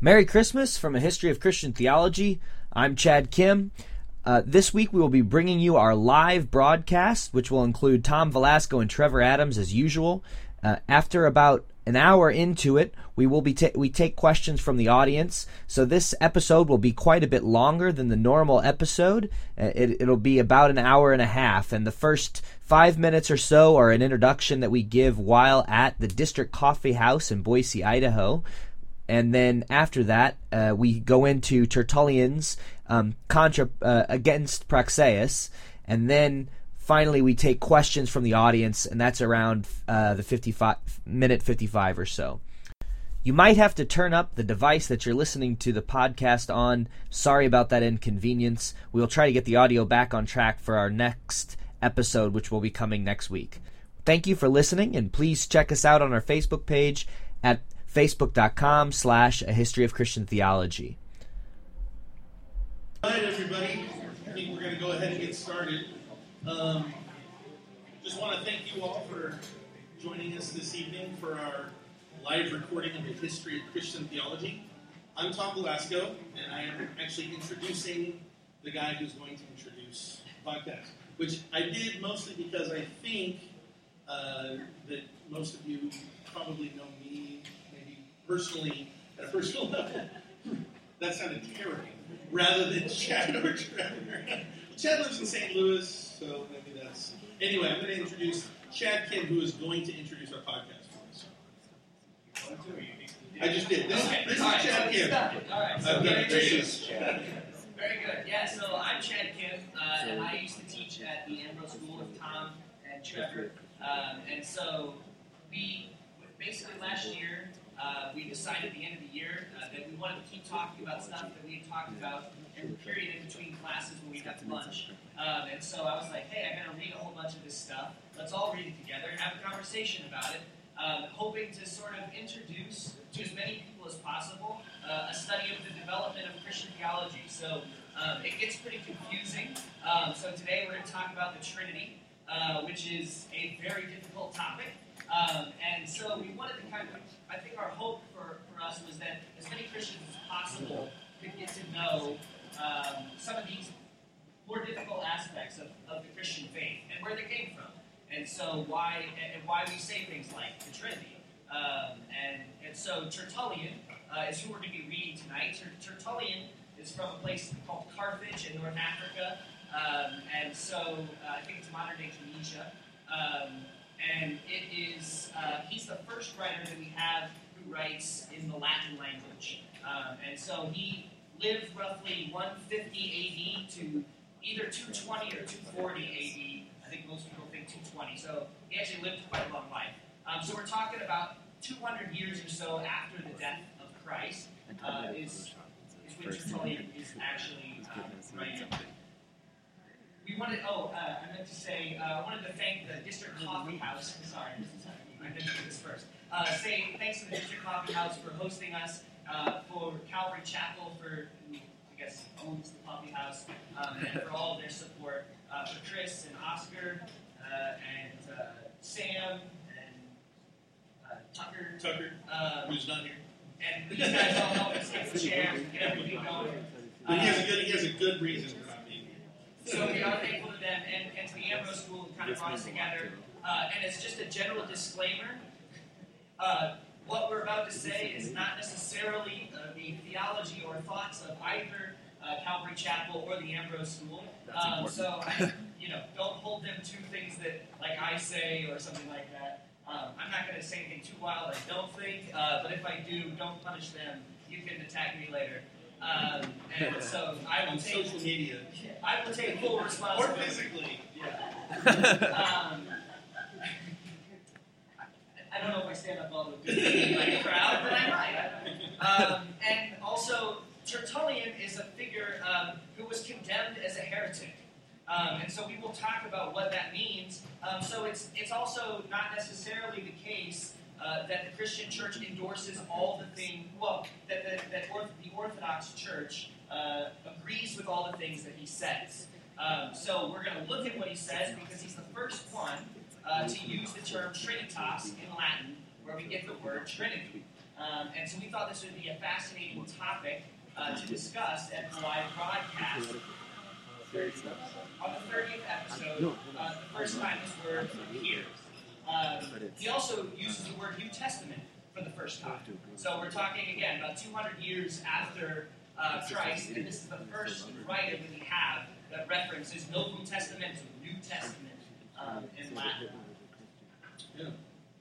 Merry Christmas from A History of Christian Theology. I'm Chad Kim. Uh, this week we will be bringing you our live broadcast, which will include Tom Velasco and Trevor Adams as usual. Uh, after about an hour into it, we will be ta- we take questions from the audience. So this episode will be quite a bit longer than the normal episode. Uh, it, it'll be about an hour and a half, and the first five minutes or so are an introduction that we give while at the District Coffee House in Boise, Idaho and then after that, uh, we go into Tertullian's um, contra uh, against Praxeas, and then finally we take questions from the audience, and that's around uh, the 55 minute 55 or so. You might have to turn up the device that you're listening to the podcast on. Sorry about that inconvenience. We will try to get the audio back on track for our next episode, which will be coming next week. Thank you for listening, and please check us out on our Facebook page at facebook.com slash a history of Christian theology. All right, everybody. I think we're going to go ahead and get started. Um, just want to thank you all for joining us this evening for our live recording of the history of Christian theology. I'm Tom Velasco, and I am actually introducing the guy who's going to introduce the podcast, which I did mostly because I think uh, that most of you probably know personally, at a personal level. that sounded terrible. Rather than Chad or Trevor. Chad lives in St. Louis, so maybe that's. Anyway, I'm going to introduce Chad Kim, who is going to introduce our podcast for us. I just did. This, Okay. this is right, Chad Kim. All right. So I've got very this good. is Chad. Very good. Yeah. So I'm Chad Kim, uh, and I used to teach at the Ambrose School with Tom and Trevor. Um, and so we basically last year uh, we decided at the end of the year uh, that we wanted to keep talking about stuff that we had talked about in the period in between classes when we got to lunch. Um, and so I was like, hey, I'm going to read a whole bunch of this stuff. Let's all read it together and have a conversation about it, um, hoping to sort of introduce to as many people as possible uh, a study of the development of Christian theology. So um, it gets pretty confusing. Um, so today we're going to talk about the Trinity, uh, which is a very difficult topic. Um, and so we wanted to kind of, I think our hope for, for us was that as many Christians as possible could get to know um, some of these more difficult aspects of, of the Christian faith and where they came from. And so why and why we say things like the Trinity. Um, and, and so Tertullian uh, is who we're going to be reading tonight. Ter- Tertullian is from a place called Carthage in North Africa. Um, and so uh, I think it's modern day Tunisia. Um, and it is, uh, he's the first writer that we have who writes in the Latin language. Um, and so he lived roughly 150 AD to either 220 or 240 AD. I think most people think 220. So he actually lived quite a long life. Um, so we're talking about 200 years or so after the death of Christ uh, is, is when Tertullian is actually uh, writing. We wanted, oh, uh, I meant to say, uh, I wanted to thank the District Coffee House. Sorry, I meant to do this first. Uh, say thanks to the District Coffee House for hosting us, uh, for Calvary Chapel for, who I guess, owns the coffee house, um, and for all of their support. Uh, for Chris and Oscar uh, and uh, Sam and uh, Tucker, Tucker, um, who's not here. and these guys all help us get the chairs and get everything going. He has a good, he has a good reason for not being here. So we are thankful to them and, and to the Ambrose School who kind of brought us together. Uh, and it's just a general disclaimer. Uh, what we're about to say is not necessarily uh, the theology or thoughts of either uh, Calvary Chapel or the Ambrose School. Um, so, I, you know, don't hold them to things that, like I say or something like that. Um, I'm not going to say anything too wild, I don't think. Uh, but if I do, don't punish them. You can attack me later. Um, and so I will On take social media. I will take full Or responsibility. physically. Yeah. Um, I don't know if I stand up all the good like a crowd, but I might. Um, and also, Tertullian is a figure um, who was condemned as a heretic. Um, and so we will talk about what that means. Um, so it's, it's also not necessarily the case uh, that the Christian church endorses all the things, well, that, that, that orth- the Orthodox Church uh, agrees with all the things that he says. Um, so we're going to look at what he says because he's the first one uh, to use the term trinitas in Latin, where we get the word Trinity. Um, and so we thought this would be a fascinating topic uh, to discuss at the broadcast. On the 30th episode, uh, the first time this word appears. Um, he also uses the word New Testament for the first time. So we're talking again about 200 years after uh, Christ, and this is the first writer that we have that references Novum Testamentum, New Testament um, in Latin. Yeah.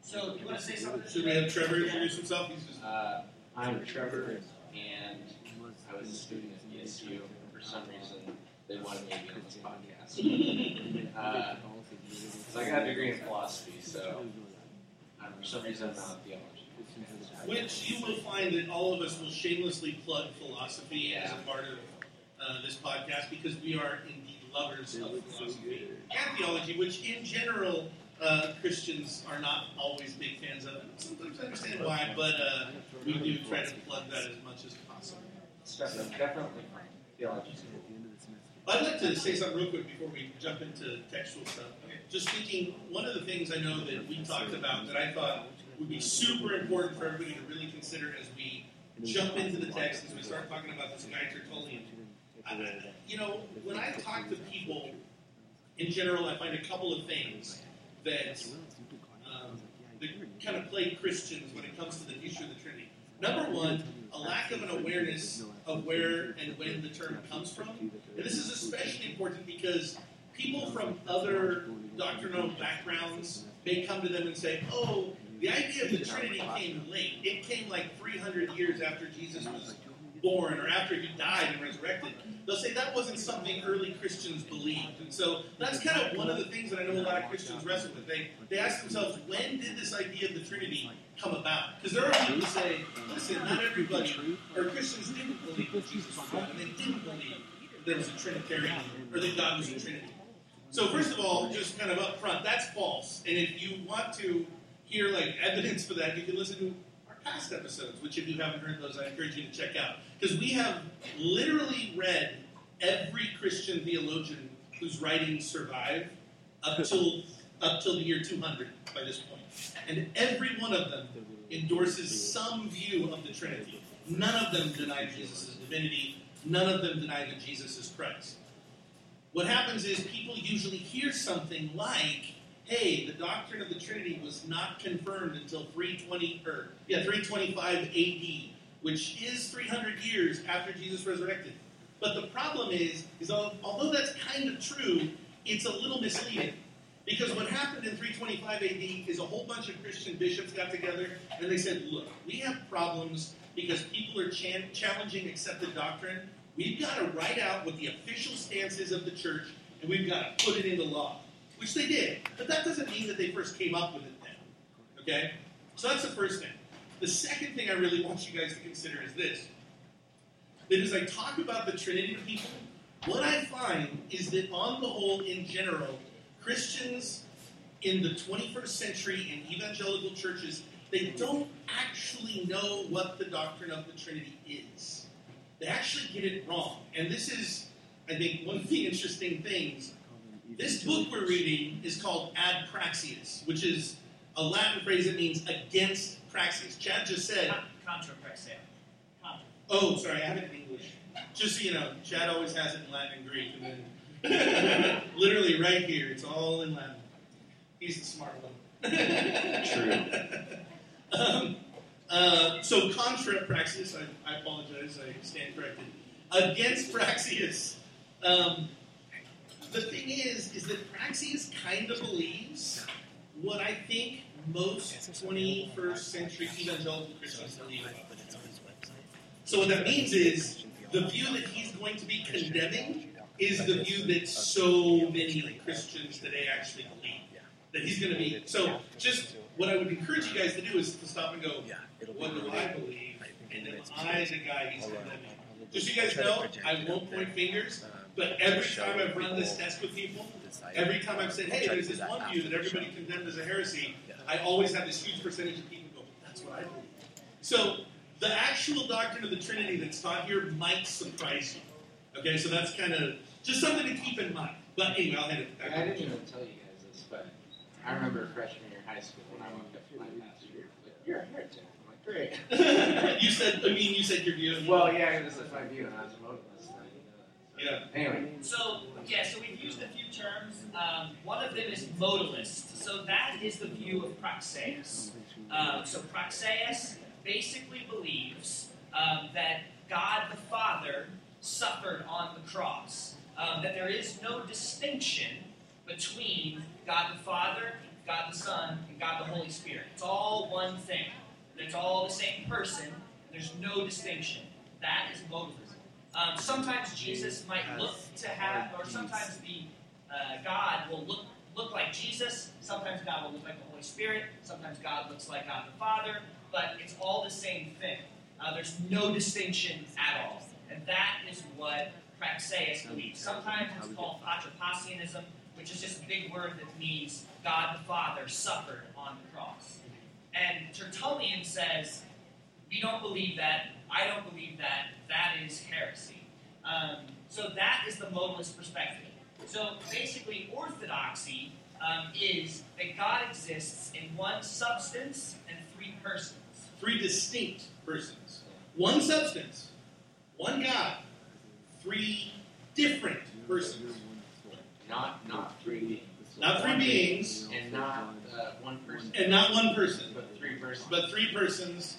So you want to say something? Should we have Trevor introduce himself? He's just Uh, I'm Trevor, and I was a student at ESU. For some reason, they wanted me to be on this podcast. Uh, 'cause I got a degree in philosophy, so uh, for some reason I'm not a theology. Which you will find that all of us will shamelessly plug philosophy as a part of uh, this podcast because we are indeed lovers of philosophy and theology, which in general uh, Christians are not always big fans of. Sometimes I understand why, but uh, we do try to plug that as much as possible. Definitely theology. I'd like to say something real quick before we jump into textual stuff. Just thinking, one of the things I know that we talked about that I thought would be super important for everybody to really consider as we jump into the text, as we start talking about this guy Tertullian. You know, when I talk to people in general, I find a couple of things that, um, that kind of plague Christians when it comes to the future of the Trinity. Number one, a lack of an awareness of where and when the term comes from. And this is especially important because people from other doctrinal backgrounds may come to them and say, oh, the idea of the Trinity came late. It came like 300 years after Jesus was born or after he died and resurrected. They'll say that wasn't something early Christians believed. And so that's kind of one of the things that I know a lot of Christians wrestle with. They, they ask themselves, when did this idea of the Trinity come about? Because there are people who say, listen, not everybody, or Christians didn't believe that Jesus was God, and they didn't believe there was a Trinitarian, or that God was a Trinity. So first of all, just kind of up front, that's false. And if you want to hear like evidence for that, you can listen to our past episodes, which if you haven't heard those, I encourage you to check out. Because we have literally read every Christian theologian whose writings survive up till up till the year 200 by this point. point, and every one of them endorses some view of the Trinity. None of them deny Jesus' divinity. None of them deny that Jesus is Christ. What happens is people usually hear something like, "Hey, the doctrine of the Trinity was not confirmed until 320 or yeah 325 A.D." which is 300 years after Jesus resurrected. But the problem is, is although that's kind of true, it's a little misleading. Because what happened in 325 AD is a whole bunch of Christian bishops got together and they said, look, we have problems because people are chan- challenging accepted doctrine. We've got to write out what the official stance is of the church and we've got to put it into law. Which they did. But that doesn't mean that they first came up with it then. Okay? So that's the first thing. The second thing I really want you guys to consider is this. That as I talk about the Trinity people, what I find is that on the whole, in general, Christians in the 21st century in evangelical churches, they don't actually know what the doctrine of the Trinity is. They actually get it wrong. And this is, I think, one of the interesting things. This book we're reading is called Ad Praxeus, which is a Latin phrase that means against Praxeas. Chad just said. Contra praxeo. Contra. Oh, sorry, I have it in English. Just so you know, Chad always has it in Latin and Greek, and then literally right here, it's all in Latin. He's the smart one. True. um, uh, so contra Praxeas, I, I apologize, I stand corrected. Against Praxeas. Um, the thing is, is that Praxeas kind of believes what I think most 21st century evangelical Christians believe. So what that means is the view that he's going to be condemning is the view that so many Christians today actually believe. That he's going to be. So just what I would encourage you guys to do is to stop and go, what do I believe? And then I, as a guy, he's condemning. Just so you guys know, I won't point fingers, but every time I've run this test with people, every time I've said, hey, there's this one view that everybody condemned as a heresy, I always have this huge percentage of people go, that's what I believe. So the actual doctrine of the Trinity that's taught here might surprise you. Okay, so that's kind of just something to keep in mind. But anyway, I'll hand it back. I didn't even tell you guys this, but I remember freshman year of high school when I walked up to my pastor, like, you're a heretic. I'm like, Great. you said, I mean, you said your view. well, yeah, this is my view, and I was a modalist. Yeah. Anyway, So, yeah, so we've used a few terms. Um, one of them is modalist. So that is the view of Praxeas. Um, so Praxeas basically believes um, that God the Father suffered on the cross. Um, that there is no distinction between God the Father, God the Son, and God the Holy Spirit. It's all one thing. It's all the same person. There's no distinction. That is modalism. Um, sometimes Jesus might look to have, or sometimes the uh, God will look look like Jesus. Sometimes God will look like the Holy Spirit. Sometimes God looks like God the Father. But it's all the same thing. Uh, there's no distinction at all, and that is what Praxeas believes. Sometimes it's called Patripassianism, which is just a big word that means God the Father suffered on the cross. And Tertullian says, we don't believe that. I don't believe that. That is heresy. Um, so that is the modalist perspective. So basically, orthodoxy um, is that God exists in one substance and three persons. Three distinct persons. One substance, one God, three different persons. Not not three beings. Not three beings, and not uh, one person, and not one person, but three persons. but three persons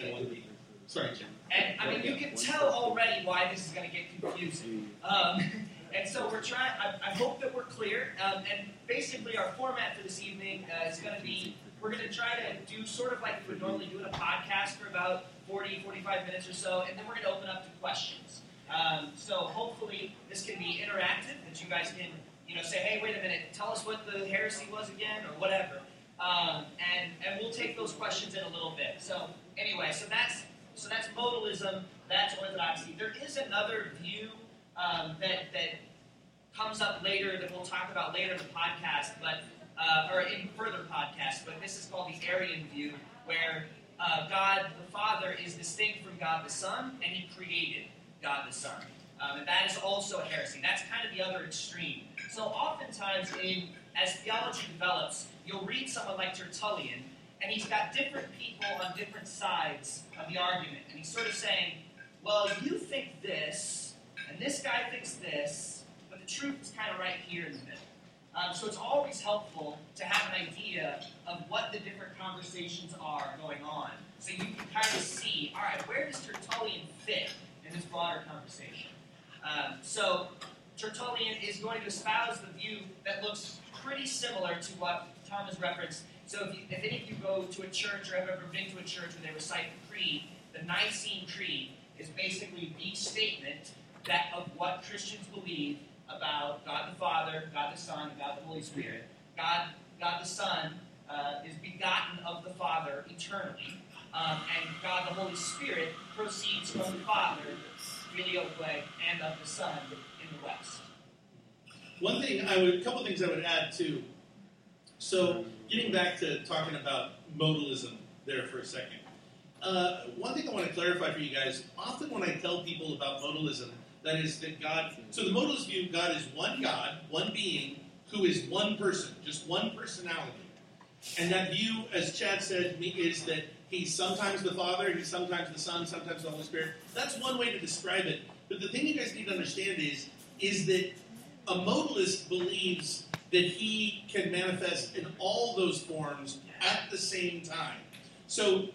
and one being. Sorry, Jim. And I mean, you can tell already why this is going to get confusing. Um, and so we're trying. I, I hope that we're clear. Um, and basically, our format for this evening uh, is going to be we're going to try to do sort of like we would normally do in a podcast for about 40, 45 minutes or so, and then we're going to open up to questions. Um, so hopefully, this can be interactive. That you guys can, you know, say, "Hey, wait a minute, tell us what the heresy was again," or whatever. Um, and and we'll take those questions in a little bit. So anyway, so that's so that's modalism, that's orthodoxy. There is another view um, that that comes up later that we'll talk about later in the podcast, but uh, or in further podcasts. But this is called the Arian view, where uh, God the Father is distinct from God the Son, and He created God the Son. Um, and that is also heresy. That's kind of the other extreme. So oftentimes, in as theology develops, you'll read someone like Tertullian, and he's got different people on different sides of the argument. And he's sort of saying, well, you think this, and this guy thinks this, but the truth is kind of right here in the middle. Um, so it's always helpful to have an idea of what the different conversations are going on. So you can kind of see, all right, where does Tertullian fit in this broader conversation? Um, so Tertullian is going to espouse the view that looks pretty similar to what Tom has referenced. So if, you, if any of you go to a church or have ever been to a church where they recite the creed, the Nicene Creed is basically the statement that of what Christians believe about God the Father, God the Son, God the Holy Spirit. God, God the Son uh, is begotten of the Father eternally, um, and God the Holy Spirit proceeds from the Father, filioque, and of the Son in the West. One thing I would, a couple things I would add too. So, getting back to talking about modalism there for a second. Uh, one thing I want to clarify for you guys: often when I tell people about modalism, that is that God. So the modalist view, God is one God, one being, who is one person, just one personality. And that view, as Chad said, is that he's sometimes the Father, he's sometimes the Son, sometimes the Holy Spirit. That's one way to describe it. But the thing you guys need to understand is, is that a modalist believes that he can manifest in all those forms at the same time. So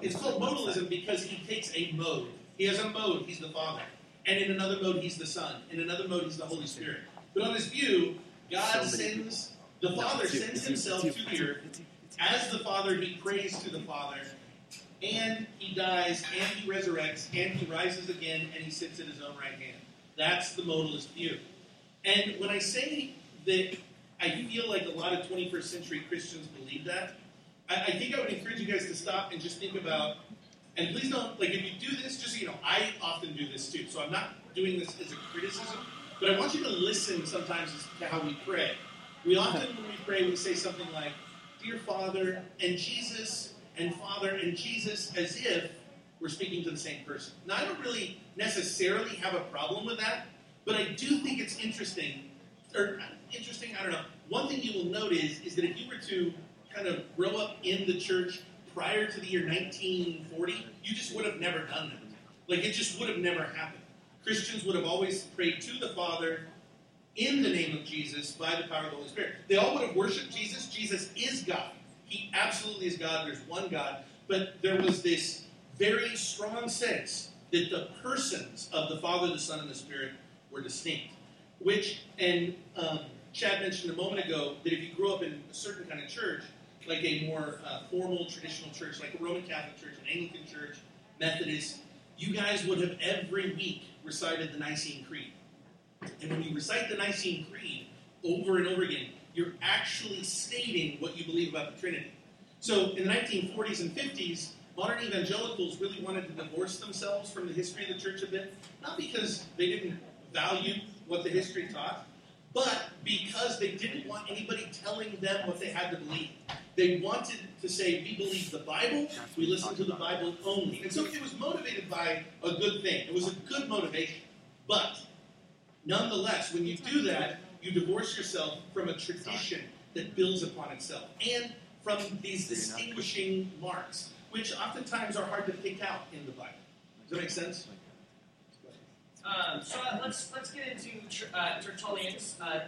it's called modalism because he takes a mode. He has a mode, he's the Father. And in another mode, he's the Son. In another mode, he's the Holy Spirit. But on this view, God sends, the Father sends himself to the earth. As the Father, he prays to the Father. And he dies, and he resurrects, and he rises again, and he sits at his own right hand. That's the modalist view. And when I say that I feel like a lot of 21st century Christians believe that, I, I think I would encourage you guys to stop and just think about, and please don't, like, if you do this, just you know, I often do this too. So I'm not doing this as a criticism, but I want you to listen sometimes to how we pray. We often, when we pray, we say something like, Dear Father, and Jesus, and Father, and Jesus, as if we're speaking to the same person. Now, I don't really necessarily have a problem with that, but I do think it's interesting, or interesting, I don't know. One thing you will notice is that if you were to kind of grow up in the church prior to the year 1940, you just would have never done that. Like it just would have never happened. Christians would have always prayed to the Father in the name of Jesus by the power of the Holy Spirit. They all would have worshiped Jesus. Jesus is God. He absolutely is God. There's one God. But there was this very strong sense that the persons of the Father, the Son, and the Spirit were distinct. Which, and um, Chad mentioned a moment ago that if you grew up in a certain kind of church, like a more uh, formal, traditional church, like a Roman Catholic church, an Anglican church, Methodist, you guys would have every week recited the Nicene Creed. And when you recite the Nicene Creed over and over again, you're actually stating what you believe about the Trinity. So in the 1940s and 50s, modern evangelicals really wanted to divorce themselves from the history of the church a bit, not because they didn't value what the history taught, but because they didn't want anybody telling them what they had to believe. They wanted to say, we believe the Bible, we listen to the Bible only. And so it was motivated by a good thing. It was a good motivation. But nonetheless, when you do that, you divorce yourself from a tradition that builds upon itself and from these distinguishing marks, which oftentimes are hard to pick out in the Bible. Does that make sense? Um, so uh, let's let's get into uh, Tertullian's uh,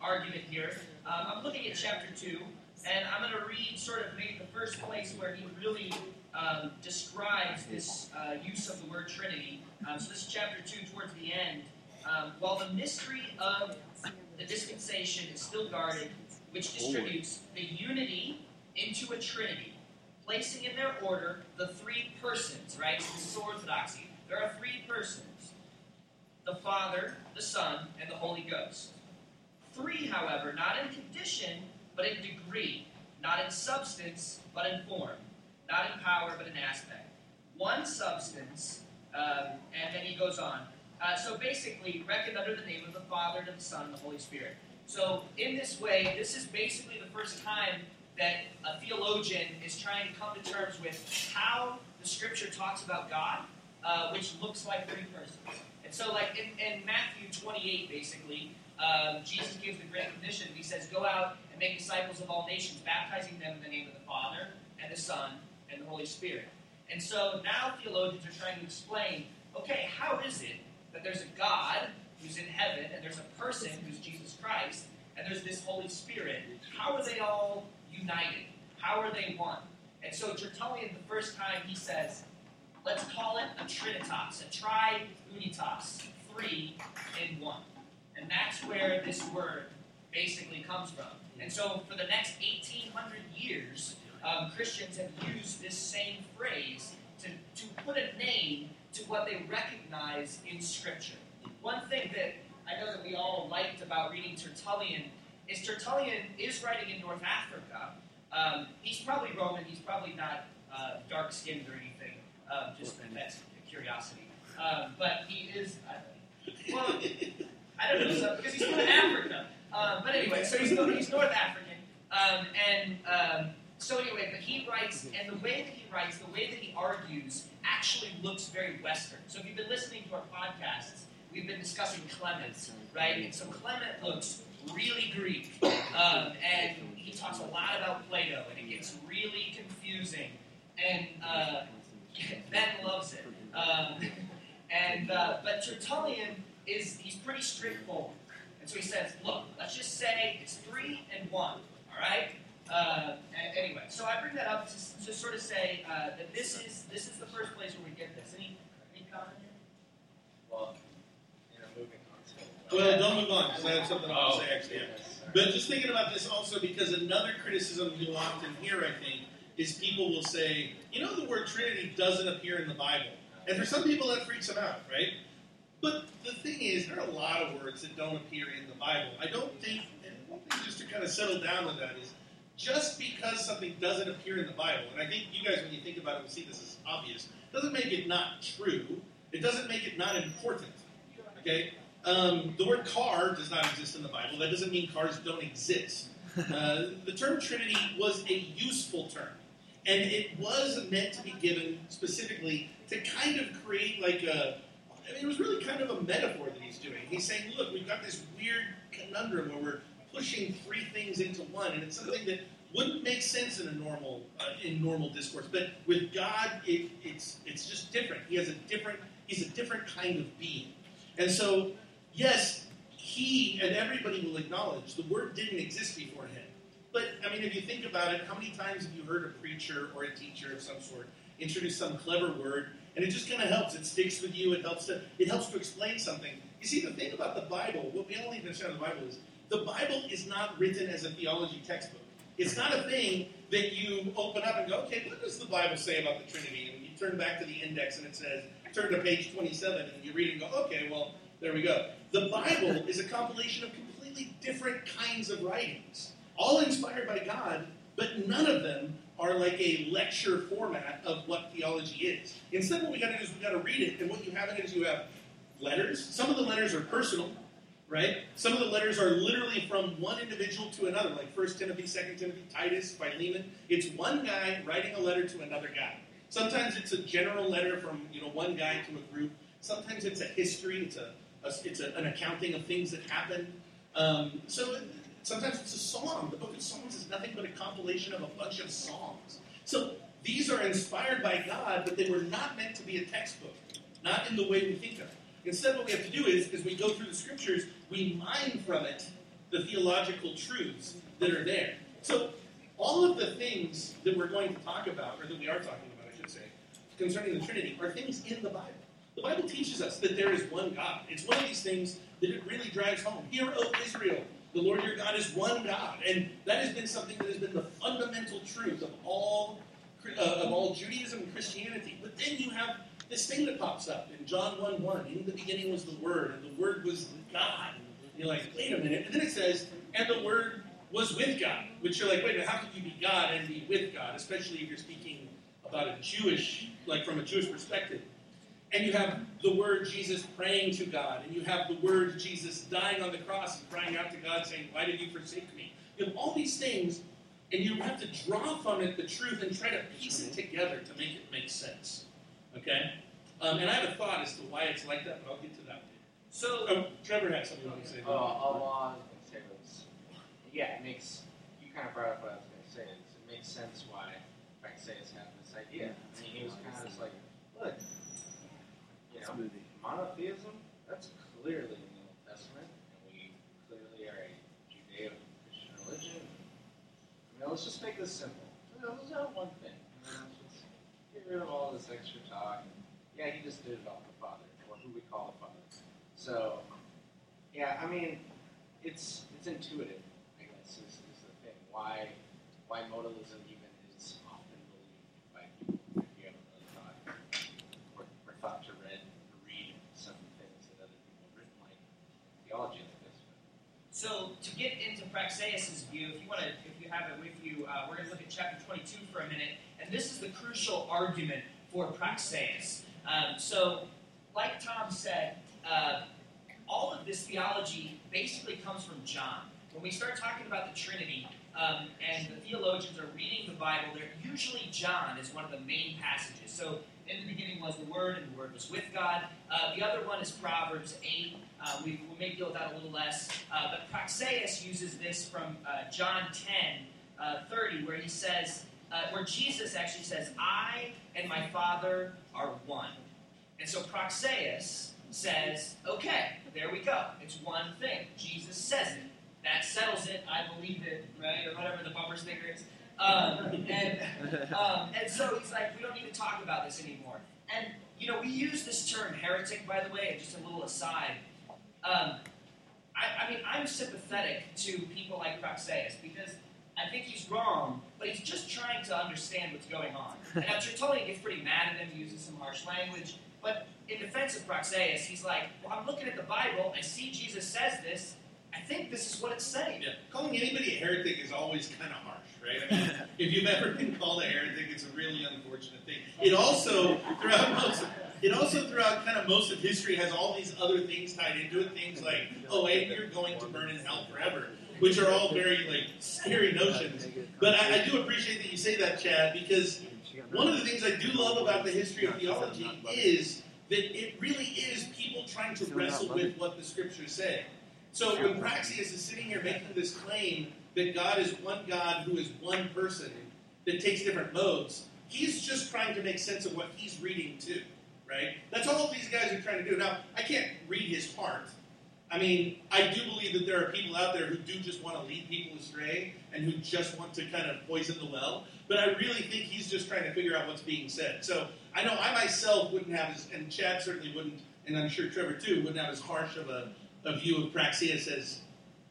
argument here. Um, I'm looking at chapter two, and I'm going to read sort of maybe the first place where he really um, describes this uh, use of the word Trinity. Um, so this is chapter two, towards the end. Um, while the mystery of the dispensation is still guarded, which distributes the unity into a Trinity, placing in their order the three persons. Right. This is orthodoxy. There are three persons the Father, the Son, and the Holy Ghost. Three, however, not in condition, but in degree, not in substance, but in form, not in power, but in aspect. One substance, um, and then he goes on. Uh, so basically, reckoned under the name of the Father, and the Son, and the Holy Spirit. So in this way, this is basically the first time that a theologian is trying to come to terms with how the Scripture talks about God, uh, which looks like three persons. And so, like in, in Matthew 28, basically, um, Jesus gives the Great Commission. He says, Go out and make disciples of all nations, baptizing them in the name of the Father, and the Son, and the Holy Spirit. And so now theologians are trying to explain okay, how is it that there's a God who's in heaven, and there's a person who's Jesus Christ, and there's this Holy Spirit? How are they all united? How are they one? And so Tertullian, the first time he says, let's call it a trinitas, a tri-unitas, three in one. And that's where this word basically comes from. And so for the next 1,800 years, um, Christians have used this same phrase to, to put a name to what they recognize in Scripture. One thing that I know that we all liked about reading Tertullian is Tertullian is writing in North Africa. Um, he's probably Roman, he's probably not uh, dark skinned or anything. Um, just that's a curiosity. Um, but he is, uh, well, I don't know, so, because he's from Africa. Um, but anyway, so he's, he's North African. Um, and um, so anyway, but he writes, and the way that he writes, the way that he argues, actually looks very Western. So if you've been listening to our podcasts, we've been discussing Clement, right? And so Clement looks really Greek. Um, and he talks a lot about Plato, and it gets really confusing. And uh, Ben loves it. Um, and uh, but Tertullian is he's pretty straightforward, and so he says, look, let's just say it's three and one. All right. Uh, anyway, so I bring that up to, to sort of say uh, that this is this is the first place where we get this. Any, any comment here? Well, you know, moving on. Well, don't move on because I have something I want to say actually. Yeah. But just thinking about this also because another criticism you'll often hear, I think, is people will say, you know, the word Trinity doesn't appear in the Bible. And for some people, that freaks them out, right? But the thing is, there are a lot of words that don't appear in the Bible. I don't think, and one thing just to kind of settle down on that is, just because something doesn't appear in the Bible, and I think you guys, when you think about it, will see this as obvious, doesn't make it not true. It doesn't make it not important. Okay? Um, the word car does not exist in the Bible. That doesn't mean cars don't exist. Uh, the term Trinity was a useful term. And it was meant to be given specifically to kind of create like a, I mean, it was really kind of a metaphor that he's doing. He's saying, look, we've got this weird conundrum where we're pushing three things into one, and it's something that wouldn't make sense in a normal uh, in normal discourse. But with God, it, it's it's just different. He has a different he's a different kind of being, and so yes, he and everybody will acknowledge the word didn't exist before him. But I mean, if you think about it, how many times have you heard a preacher or a teacher of some sort introduce some clever word, and it just kind of helps. It sticks with you. It helps to it helps to explain something. You see, the thing about the Bible, what we all need to understand the Bible is the Bible is not written as a theology textbook. It's not a thing that you open up and go, okay, what does the Bible say about the Trinity? And you turn back to the index and it says, turn to page 27 and you read and go, okay, well, there we go. The Bible is a compilation of completely different kinds of writings, all inspired by God, but none of them are like a lecture format of what theology is. Instead, what we got to do is we got to read it, and what you have in it is you have letters. Some of the letters are personal, right? Some of the letters are literally from one individual to another, like 1 Timothy, 2 Timothy, Titus, Philemon. It's one guy writing a letter to another guy. Sometimes it's a general letter from you know one guy to a group. Sometimes it's a history. It's a, a it's a, an accounting of things that happened. Um, so sometimes it's a song. The Book of Songs is nothing but a compilation of a bunch of songs. So these are inspired by God, but they were not meant to be a textbook, not in the way we think of it. Instead, what we have to do is, as we go through the scriptures, we mine from it the theological truths that are there. So, all of the things that we're going to talk about, or that we are talking about, I should say, concerning the Trinity, are things in the Bible. The Bible teaches us that there is one God. It's one of these things that it really drives home. Hear, O Israel, the Lord your God is one God. And that has been something that has been the fundamental truth of all, uh, of all Judaism and Christianity. But then you have this thing that pops up in John 1 1. In the beginning was the Word, and the Word was God. And you're like, wait a minute. And then it says, and the Word was with God. Which you're like, wait a minute, how can you be God and be with God? Especially if you're speaking about a Jewish, like from a Jewish perspective. And you have the word Jesus praying to God, and you have the word Jesus dying on the cross and crying out to God, saying, Why did you forsake me? You have all these things, and you have to draw from it the truth and try to piece it mm-hmm. together to make it make sense. Okay? Um, and I have a thought as to why it's like that, but I'll get to that. So, Oh, Trevor had something to say. Oh, all I was going to say was, yeah, it makes, you kind of brought up what I was going to say. Is it makes sense why Praxeas had this idea. I mean, he was kind of just like, look, you know, monotheism, that's clearly in the Old Testament, and we clearly are a Judeo-Christian religion. I mean, let's just make this simple. Let's have one thing. You know, let's just get rid of all this extra talk. Yeah, he just did it off the Father, or who we call the Father. So, yeah, I mean, it's it's intuitive, I guess, is, is the thing. Why why modalism even is often believed by people if you haven't really thought or, or thought to read read some things that other people have written, like theology like this. so to get into Praxeas' view, if you want to, if you have it with you, uh, we're going to look at chapter 22 for a minute, and this is the crucial argument for Praxeas. Um, so, like Tom said, uh, all of this theology basically comes from John. When we start talking about the Trinity, um, and the theologians are reading the Bible, they're usually John is one of the main passages. So, in the beginning was the Word, and the Word was with God. Uh, the other one is Proverbs 8. Uh, we, may deal with that a little less. Uh, but Praxeas uses this from uh, John 10, uh, 30, where he says, uh, where Jesus actually says, I and my Father are one. And so Praxeas says, okay, there we go. It's one thing. Jesus says it. That settles it. I believe it, right? Or whatever the bumper sticker is. Um, and, um, and so he's like, we don't need to talk about this anymore. And, you know, we use this term heretic, by the way, just a little aside. Um, I, I mean, I'm sympathetic to people like Praxeas because I think he's wrong, but he's just trying to understand what's going on. And now Tertullian gets pretty mad at him, uses some harsh language, but in defense of Praxeas, he's like, well, I'm looking at the Bible, I see Jesus says this, I think this is what it's saying. Yeah. Calling anybody a heretic is always kind of harsh, right? I mean, if you've ever been called a heretic, it's a really unfortunate thing. It also, throughout most of, it also throughout kind of most of history has all these other things tied into it. Things like, oh, and you're going to burn in hell forever, which are all very like scary notions. But I, I do appreciate that you say that, Chad, because one of the things I do love about the history of theology is that it really is people trying to wrestle with what the scriptures say. So when Praxeas is sitting here making this claim that God is one God who is one person that takes different modes. He's just trying to make sense of what he's reading too, right? That's all these guys are trying to do. Now, I can't read his heart. I mean, I do believe that there are people out there who do just want to lead people astray and who just want to kind of poison the well. But I really think he's just trying to figure out what's being said. So I know I myself wouldn't have, as, and Chad certainly wouldn't, and I'm sure Trevor too, wouldn't have as harsh of a, a view of Praxeas as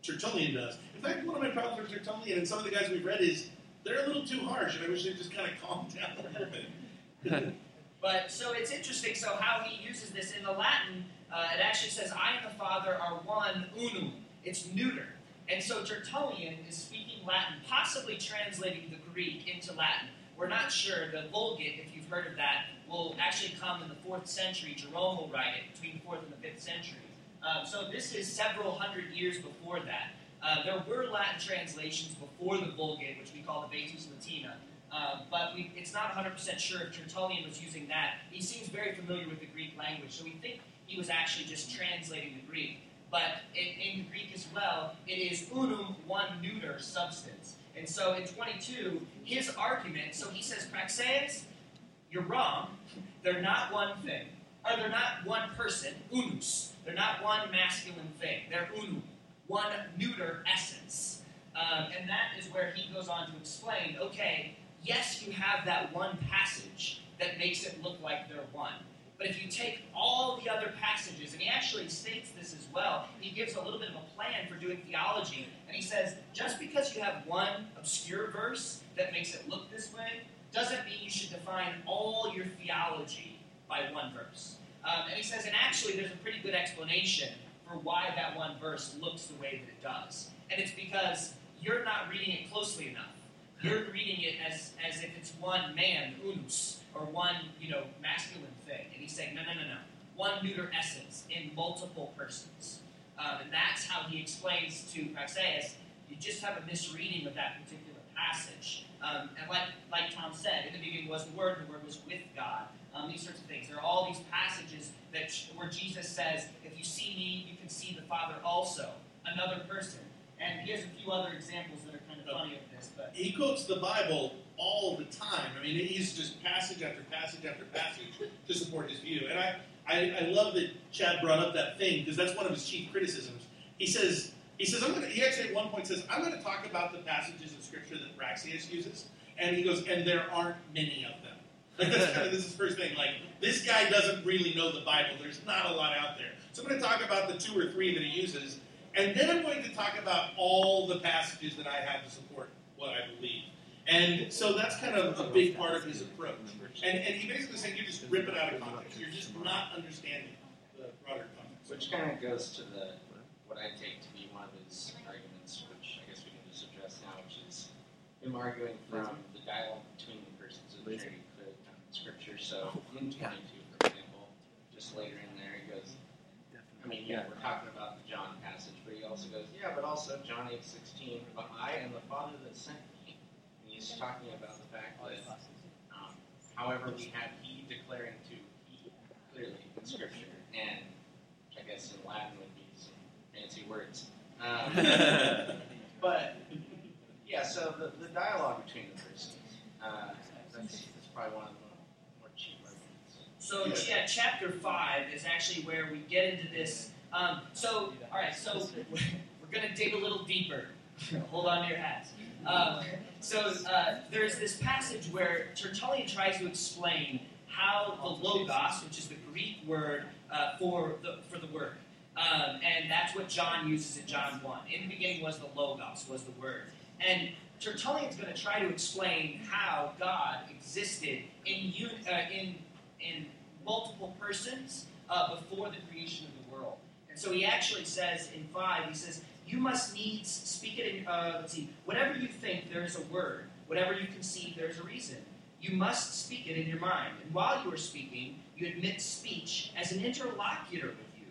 Tertullian does. In fact, one of my problems with Tertullian and some of the guys we've read is they're a little too harsh, and I wish they'd just kind of calm down a little bit. But so it's interesting. So how he uses this in the Latin, uh, it actually says, "I and the Father are one unum." It's neuter, and so Tertullian is speaking Latin, possibly translating the Greek into Latin. We're not sure. The Vulgate, if you've heard of that, will actually come in the fourth century. Jerome will write it between the fourth and the fifth century. Um, so this is several hundred years before that. Uh, there were Latin translations before the Vulgate, which we call the Vetus Latina, uh, but we, it's not 100% sure if Tertullian was using that. He seems very familiar with the Greek language, so we think he was actually just translating the Greek. But in, in Greek as well, it is unum, one neuter substance. And so in 22, his argument, so he says, Praxeas, you're wrong. They're not one thing. Or they're not one person, unus. They're not one masculine thing. They're unum, one neuter essence. Um, and that is where he goes on to explain okay, yes, you have that one passage that makes it look like they're one. But if you take all the other passages, and he actually states this as well, he gives a little bit of a plan for doing theology. And he says, just because you have one obscure verse that makes it look this way, doesn't mean you should define all your theology by one verse. Um, and he says, and actually, there's a pretty good explanation for why that one verse looks the way that it does. And it's because you're not reading it closely enough. You're reading it as, as if it's one man, unus, or one, you know, masculine thing. And he's saying, no, no, no, no. One neuter essence in multiple persons. Um, and that's how he explains to Praxeas, you just have a misreading of that particular passage. Um, and like, like Tom said, in the beginning was the Word, the Word was with God. Um, these sorts of things. There are all these passages that where Jesus says, "If you see me, you can see the Father also." Another person, and he has a few other examples that are of this. But He quotes the Bible all the time. I mean, he's just passage after passage after passage to support his view. And I, I, I love that Chad brought up that thing because that's one of his chief criticisms. He says, he says, I'm to, he actually at one point says, I'm going to talk about the passages of Scripture that Praxeas uses. And he goes, and there aren't many of them. Like that's kind of this is first thing. Like this guy doesn't really know the Bible. There's not a lot out there. So I'm going to talk about the two or three that he uses, and then I'm going to talk about all the passages that I have to support what I believe. And so that's kind of a big part of his approach. And, and he basically saying you just rip it out of context. You're just not understanding the broader context. Which kind of goes to the what I take to be one of his arguments, which I guess we can just address now, which is him arguing from the dialogue between the persons of the Trinity clearly in Scripture. So in 22, for example, just later in there, he goes, I mean, yeah, we're talking about the John passage, but he also goes, yeah, but also John 8, 16, but I am the Father that sent me. And he's talking about the fact that, um, however, we have he declaring to he clearly in Scripture, and I guess in Latin would be some fancy words. Um, but yeah, so the, the dialogue between the persons, uh, that's, that's probably one of the more, more cheap arguments. So yeah, chapter five is actually where we get into this. Um, so all right, so we're gonna dig a little deeper. Hold on to your hats. Um, so uh, there's this passage where Tertullian tries to explain how the logos, which is the Greek word uh, for the for the word, um, and that's what John uses in John one. In the beginning was the logos, was the word, and Tertullian's going to try to explain how God existed in uh, in in multiple persons uh, before the creation of. And so he actually says in 5, he says, You must needs speak it in, uh, let's see, whatever you think, there is a word. Whatever you conceive, there is a reason. You must speak it in your mind. And while you are speaking, you admit speech as an interlocutor with you,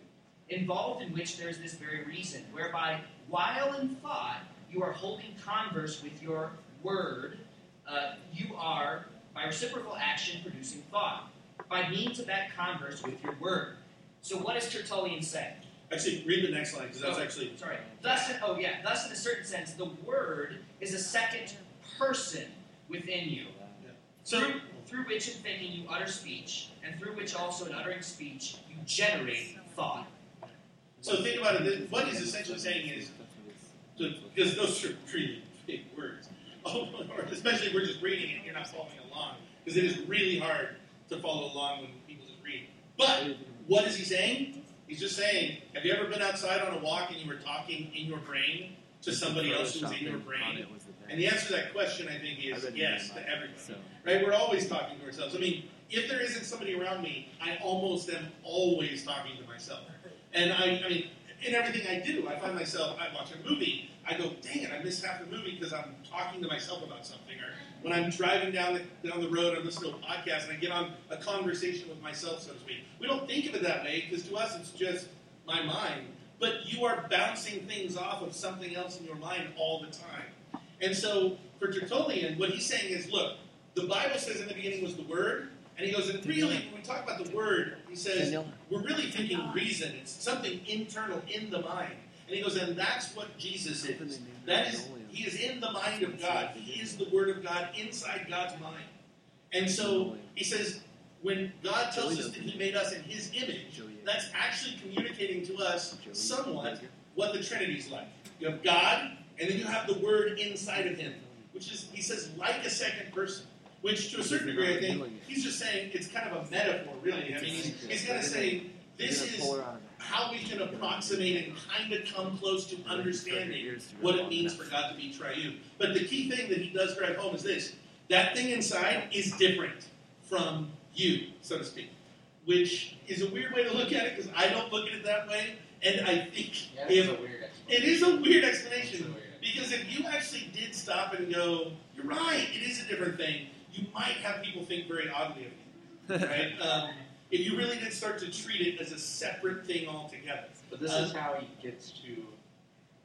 involved in which there is this very reason, whereby, while in thought, you are holding converse with your word, uh, you are, by reciprocal action, producing thought by means of that converse with your word. So, what does Tertullian say? Actually, read the next line because that's Oh. actually Sorry. Thus, in, oh yeah. Thus, in a certain sense, the Word is a second person within you, so. through, through which in thinking you utter speech, and through which also in uttering speech you generate thought. So think about it. What he's essentially saying is, because those are really big words, oh, especially if we're just reading it, and you're not following along, because it is really hard to follow along when people just read. But what is he saying? He's just saying, have you ever been outside on a walk and you were talking in your brain to somebody else who's in your brain? And the answer to that question, I think, is yes to everybody. Right? We're always talking to ourselves. I mean, if there isn't somebody around me, I almost am always talking to myself. And I, I mean, in everything I do, I find myself, I watch a movie, I go, dang it, I missed half the movie because I'm talking to myself about something. Or when I'm driving down the, down the road, I'm listening to a podcast and I get on a conversation with myself, so to speak. We don't think of it that way because to us it's just my mind. But you are bouncing things off of something else in your mind all the time. And so for Tertullian, what he's saying is, look, the Bible says in the beginning was the Word, and he goes, and really, when we talk about the Word, he says, we're really thinking reason. It's something internal in the mind. And he goes, and that's what Jesus is. That is, he is in the mind of God. He is the Word of God inside God's mind. And so he says, when God tells us that he made us in his image, that's actually communicating to us somewhat what the Trinity's like. You have God, and then you have the Word inside of him, which is, he says, like a second person. Which, to a certain degree, I think he's just saying it's kind of a metaphor, really. I mean, he's, he's going to say this is how we can approximate and kind of come close to understanding what it means for God to be triune. But the key thing that he does drive home is this that thing inside is different from you, so to speak, which is a weird way to look at it because I don't look at it that way. And I think Yeah, if it's a weird it explanation. a weird It's a explanation weird because if you actually did stop and go, you're right, it is a different thing, you might have people think very oddly of you, right? um, if you really did start to treat it as a separate thing altogether. But this Uh, is how he gets to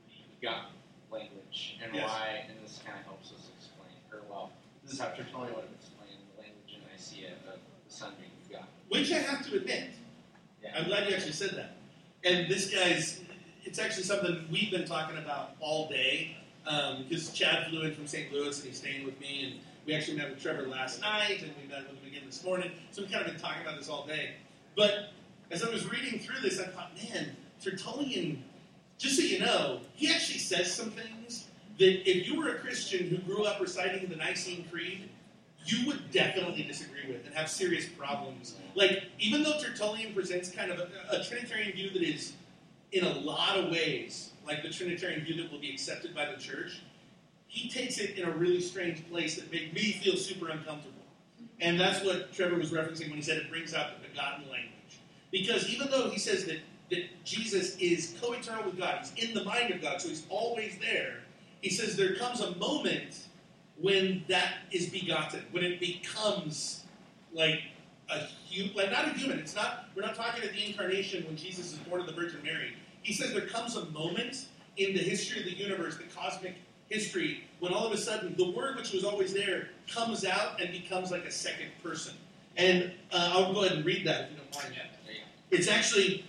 the gut language and Yes. why, and this kind of helps us explain, or well, this is how Tertullian would have explained the language in Nicaea of the Son being God. Which I have to admit, Yeah. I'm glad you actually said that. And this guy's, it's actually something we've been talking about all day because Chad flew in from St. Louis and he's staying with me. And we actually met with Trevor last night and we met with again this morning. So we've kind of been talking about this all day. But as I was reading through this, I thought, man, Tertullian, just so you know, he actually says some things that if you were a Christian who grew up reciting the Nicene Creed, you would definitely disagree with and have serious problems. Like, even though Tertullian presents kind of a, a Trinitarian view that is, in a lot of ways, like the Trinitarian view that will be accepted by the church, he takes it in a really strange place that made me feel super uncomfortable. And that's what Trevor was referencing when he said it brings out the begotten language. Because even though he says that, that Jesus is co eternal with God, he's in the mind of God, so he's always there, he says there comes a moment when that is begotten, when it becomes like a human, like not a human. It's not. We're not talking at the incarnation when Jesus is born of the Virgin Mary. He says there comes a moment in the history of the universe, the cosmic history, when all of a sudden the Word, which was always there, comes out and becomes like a second person. And uh, I'll go ahead and read that if you don't mind. Yeah, there you go. It's actually,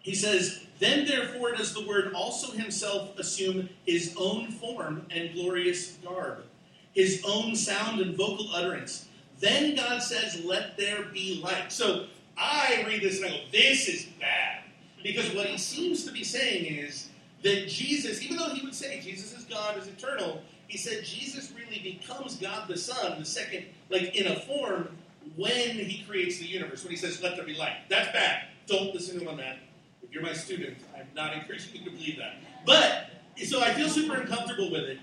he says, then therefore does the Word also himself assume his own form and glorious garb, his own sound and vocal utterance. Then God says, let there be light. So I read this and I go, this is bad. Because what he seems to be saying is that Jesus, even though he would say Jesus is God, is eternal, he said Jesus really becomes God the Son, the second, like in a form, when he creates the universe, when he says, let there be light. That's bad. Don't listen to him on that. If you're my student, I'm not encouraging you to believe that. But, so I feel super uncomfortable with it.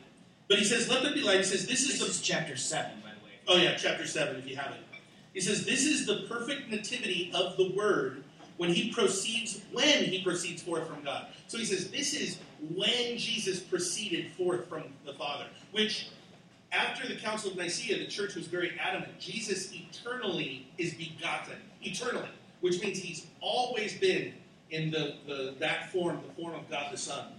But he says, let there be light. He says, this is This the is chapter 7, by the way. Oh, yeah, chapter 7, if you have it. He says, This is the perfect nativity of the Word when he proceeds, when he proceeds forth from God. So he says, This is when Jesus proceeded forth from the Father, which after the Council of Nicaea, the church was very adamant. Jesus eternally is begotten, eternally, which means he's always been in the, the that form, the form of God the Son.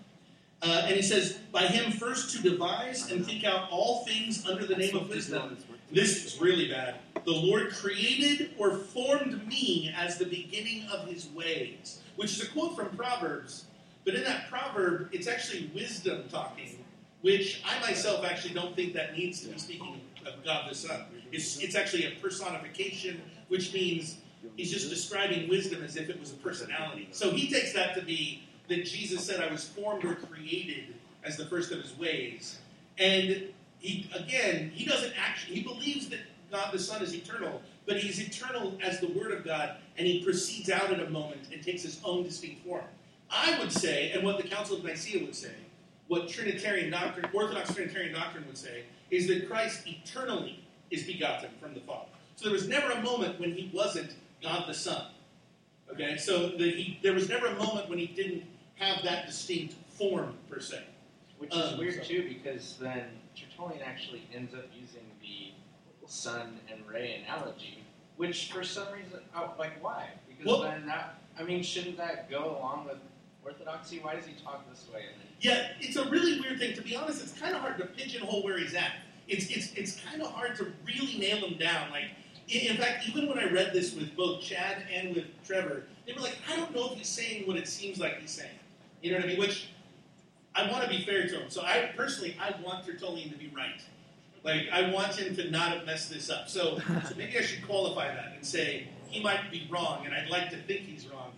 Uh, and he says, by him first to devise and think out all things under the name of wisdom. This is really bad. The Lord created or formed me as the beginning of his ways, which is a quote from Proverbs. But in that proverb, it's actually wisdom talking, which I myself actually don't think that needs to be speaking of God the Son. It's, it's actually a personification, which means he's just describing wisdom as if it was a personality. So he takes that to be that Jesus said, I was formed or created as the first of his ways. And he, again, he doesn't actually, he believes that God the Son is eternal, but he's eternal as the Word of God, and he proceeds out at a moment and takes his own distinct form. I would say, and what the Council of Nicaea would say, what Trinitarian doctrine, Orthodox Trinitarian doctrine would say, is that Christ eternally is begotten from the Father. So there was never a moment when he wasn't God the Son. Okay, so the, he, there was never a moment when he didn't have that distinct form per se. Which is Um, weird so- too, because then Tertullian actually ends up using the sun and ray analogy, which for some reason, oh, like why? Because Well- then that, I mean, shouldn't that go along with orthodoxy? Why does he talk this way? And then, Yeah, it's a really weird thing. To be honest, it's kind of hard to pigeonhole where he's at. It's it's it's kind of hard to really nail him down. Like, in, in fact, even when I read this with both Chad and with Trevor, they were like, I don't know if he's saying what it seems like he's saying. You know what I mean? Which I want to be fair to him. So I personally, I want Tertullian to be right. Like, I want him to not have messed this up. So, so maybe I should qualify that and say he might be wrong, and I'd like to think he's wrong.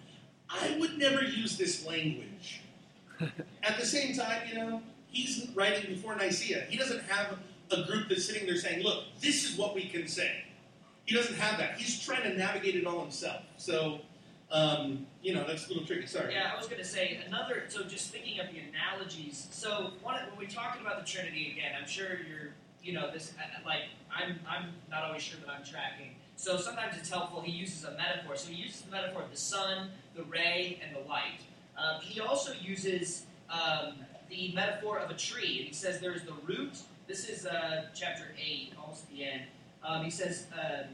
I would never use this language. At the same time, you know, he's writing before Nicaea. He doesn't have a group that's sitting there saying, look, this is what we can say. He doesn't have that. He's trying to navigate it all himself. So, um, you know, that's a little tricky. Sorry. Yeah, I was going to say another. So just thinking of the analogies. So one, when we're talking about the Trinity again, I'm sure you're, you know, this uh, like I'm I'm not always sure that I'm tracking. So sometimes it's helpful. He uses a metaphor. So he uses the metaphor of the sun, the ray, and the light. Um, he also uses um, the metaphor of a tree, and he says there's the root. This is uh, chapter eight, almost the end. Um, he says, um,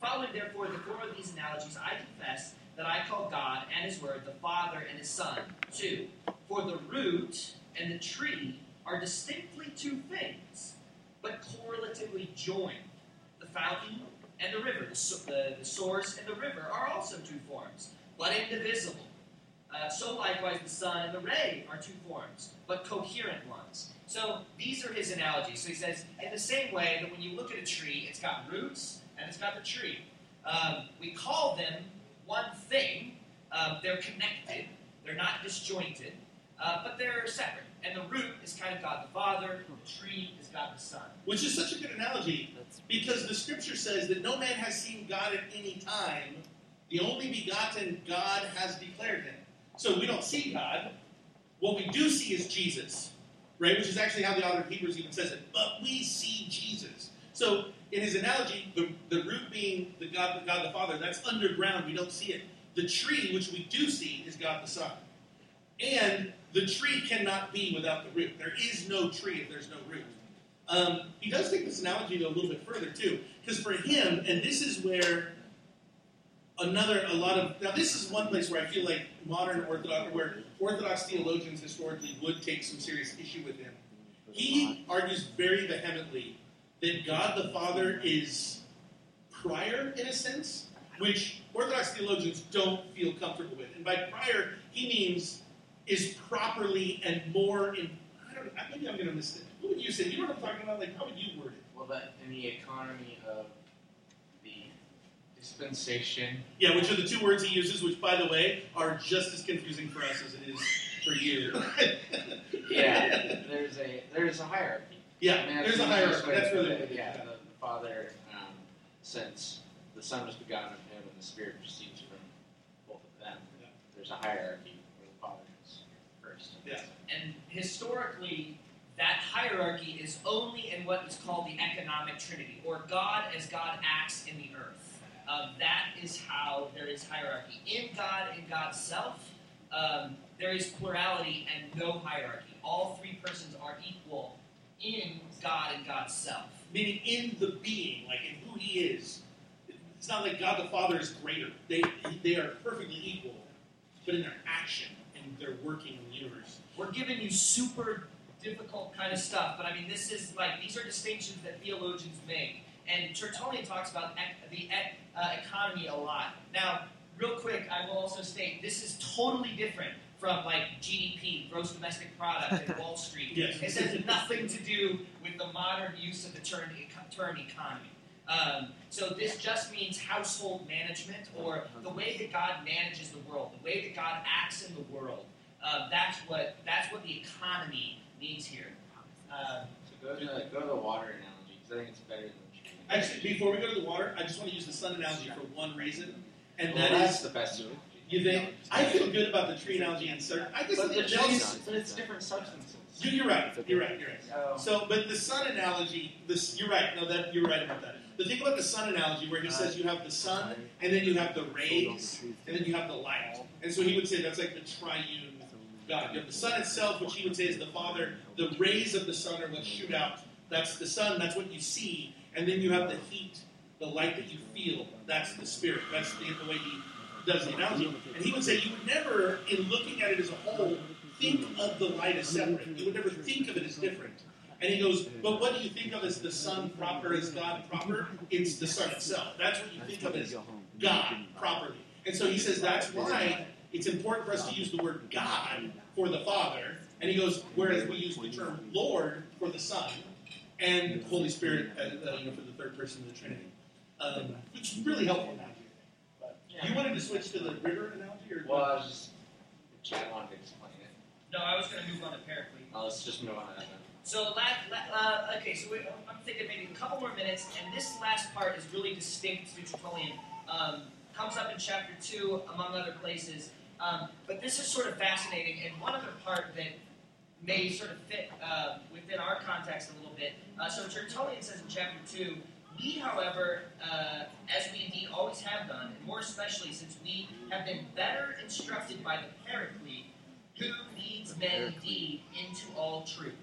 following therefore the form of these analogies, I confess that I call God and His Word the Father and His Son. Two, for the root and the tree are distinctly two things, but correlatively joined. The fountain and the river, the, the, the source and the river are also two forms, but indivisible. Uh, so likewise, the sun and the ray are two forms, but coherent ones. So these are his analogies. So he says, in the same way that when you look at a tree, it's got roots and it's got the tree. Um, we call them one thing. Um, they're connected. They're not disjointed, uh, but they're separate. And the root is kind of God the Father. The tree is God the Son. Which is such a good analogy because the scripture says that no man has seen God at any time. The only begotten God has declared him. So we don't see God. What we do see is Jesus, right? Which is actually how the author of Hebrews even says it. But we see Jesus. So in his analogy, the, the root being the God, the God the Father, that's underground. We don't see it. The tree, which we do see, is God the Son. And the tree cannot be without the root. There is no tree if there's no root. Um, he does take this analogy a little bit further too, because for him, and this is where another a lot of now this is one place where I feel like modern Orthodox, where Orthodox theologians historically would take some serious issue with him. He argues very vehemently that God the Father is prior in a sense, which Orthodox theologians don't feel comfortable with. And by prior, he means is properly and more in. I don't know. Maybe I'm going to miss it. What would you say? You know what I'm talking about? Like, how would you word it? well, that in the economy of the dispensation, Yeah, which are the two words he uses, which, by the way, are just as confusing for us as it is for you. yeah, there's a there's a hierarchy. Yeah. I There's a hierarchy. easiest way That's really put it. it yeah. The, the Father, um, since the Son was begotten of Him and the Spirit proceeds from both of them. Yeah. There's a hierarchy where the Father is first. Yeah. And historically, that hierarchy is only in what is called the economic trinity, or God as God acts in the earth. Um, that is how there is hierarchy. In God, in God's self, um, there is plurality and no hierarchy. All three persons are equal in God and God's self. Meaning in the being, like in who he is. It's not like God the Father is greater. They, they are perfectly equal, but in their action and their working in the universe. We're giving you super difficult kind of stuff, but I mean, this is like these are distinctions that theologians make, and Tertullian talks about ec- the ec- uh, economy a lot. Now, real quick, I will also state this is totally different from like GDP, gross domestic product, and Wall Street. Yes. It has nothing to do with the modern use of the term, term economy. Um, so this just means household management, or the way that God manages the world, the way that God acts in the world. Um, that's what that's what the economy means here. Um, So go to go to the water analogy because I think it's better than the. Actually, before we go to the water, I just want to use the sun analogy for one reason, and well, that that's is the best. You think I feel good about the tree analogy in certain. I guess But the it trees, does- but it's different substances. You- You're right. You're right. You're right. Oh. So, but the sun analogy, this you're right. No, that you're right about that. The thing about the sun analogy, where he says you have the sun, and then you have the rays, and then you have the light, and so he would say that's like the triune God. You have the sun itself, which he would say is the Father. The rays of the sun are what shoot out. That's the sun. That's what you see, and then you have the heat, the light that you feel. That's the Spirit. That's the, the way he does the analogy. And he would say you would never, in looking at it as a whole, think of the light as separate. You would never think of it as different. And he goes, but what do you think of as the Son proper, as God proper? It's the Son itself. That's what you think of as God properly. And so he says that's why it's important for us to use the word God for the Father. And he goes, whereas we use the term Lord for the Son and Holy Spirit uh, uh, for the third person of the Trinity. Um, which is really helpful you wanted to switch to the river analogy? Or Well, I was just Chad wanted to explain it. no, I was going to move on to Paraclete. Uh, let's just move on to that. Then. So, la- la- uh, okay, so we, I'm thinking maybe a couple more minutes, and this last part is really distinct to Tertullian. Um, comes up in chapter 2, among other places. Um, but this is sort of fascinating, and one other part that may sort of fit uh, within our context a little bit. Uh, so, Tertullian says in chapter 2, we, however, uh, as we indeed always have done, and more especially since we have been better instructed by the Paraclete, who leads men indeed into all truth.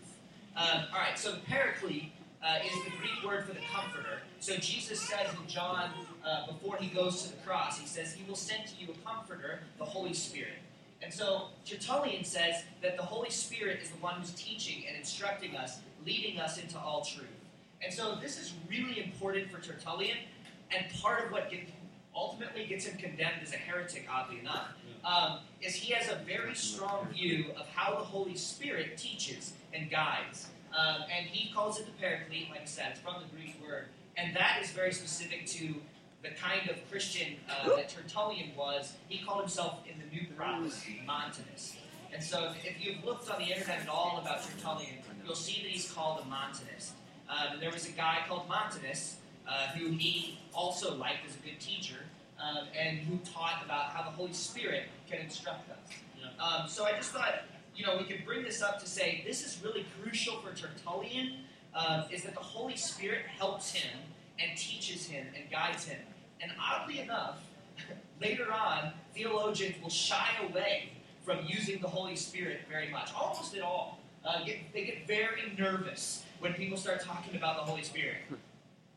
Um, all right, so the Paraclete uh, is the Greek word for the Comforter. So Jesus says in John, uh, before he goes to the cross, he says, He will send to you a Comforter, the Holy Spirit. And so Tertullian says that the Holy Spirit is the one who's teaching and instructing us, leading us into all truth. And so this is really important for Tertullian, and part of what get, ultimately gets him condemned as a heretic, oddly enough, um, is he has a very strong view of how the Holy Spirit teaches and guides. Um, and he calls it the paraclete, like I said, it's from the Greek word. And that is very specific to the kind of Christian uh, that Tertullian was. He called himself in the New Prophecy, Montanus. And so if you've looked on the internet at all about Tertullian, you'll see that he's called a Montanist. Um, and there was a guy called Montanus uh, who he also liked as a good teacher um, and who taught about how the Holy Spirit can instruct us. Yeah. Um, so I just thought, you know, we could bring this up to say this is really crucial for Tertullian, um, is that the Holy Spirit helps him and teaches him and guides him. And oddly enough, later on, theologians will shy away from using the Holy Spirit very much, almost at all. Uh, get, they get very nervous when people start talking about the Holy Spirit.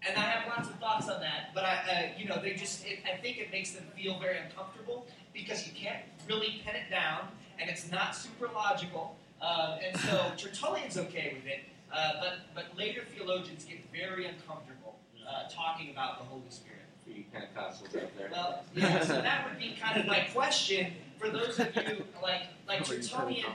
And I have lots of thoughts on that, but I, uh, you know, they just, it, I think it makes them feel very uncomfortable because you can't really pin it down, and it's not super logical. Uh, and so Tertullian's okay with it, uh, but but later theologians get very uncomfortable uh, talking about the Holy Spirit. For you Pentecostals out there. Well, yeah, so that would be kind of my question for those of you like like Tertullian.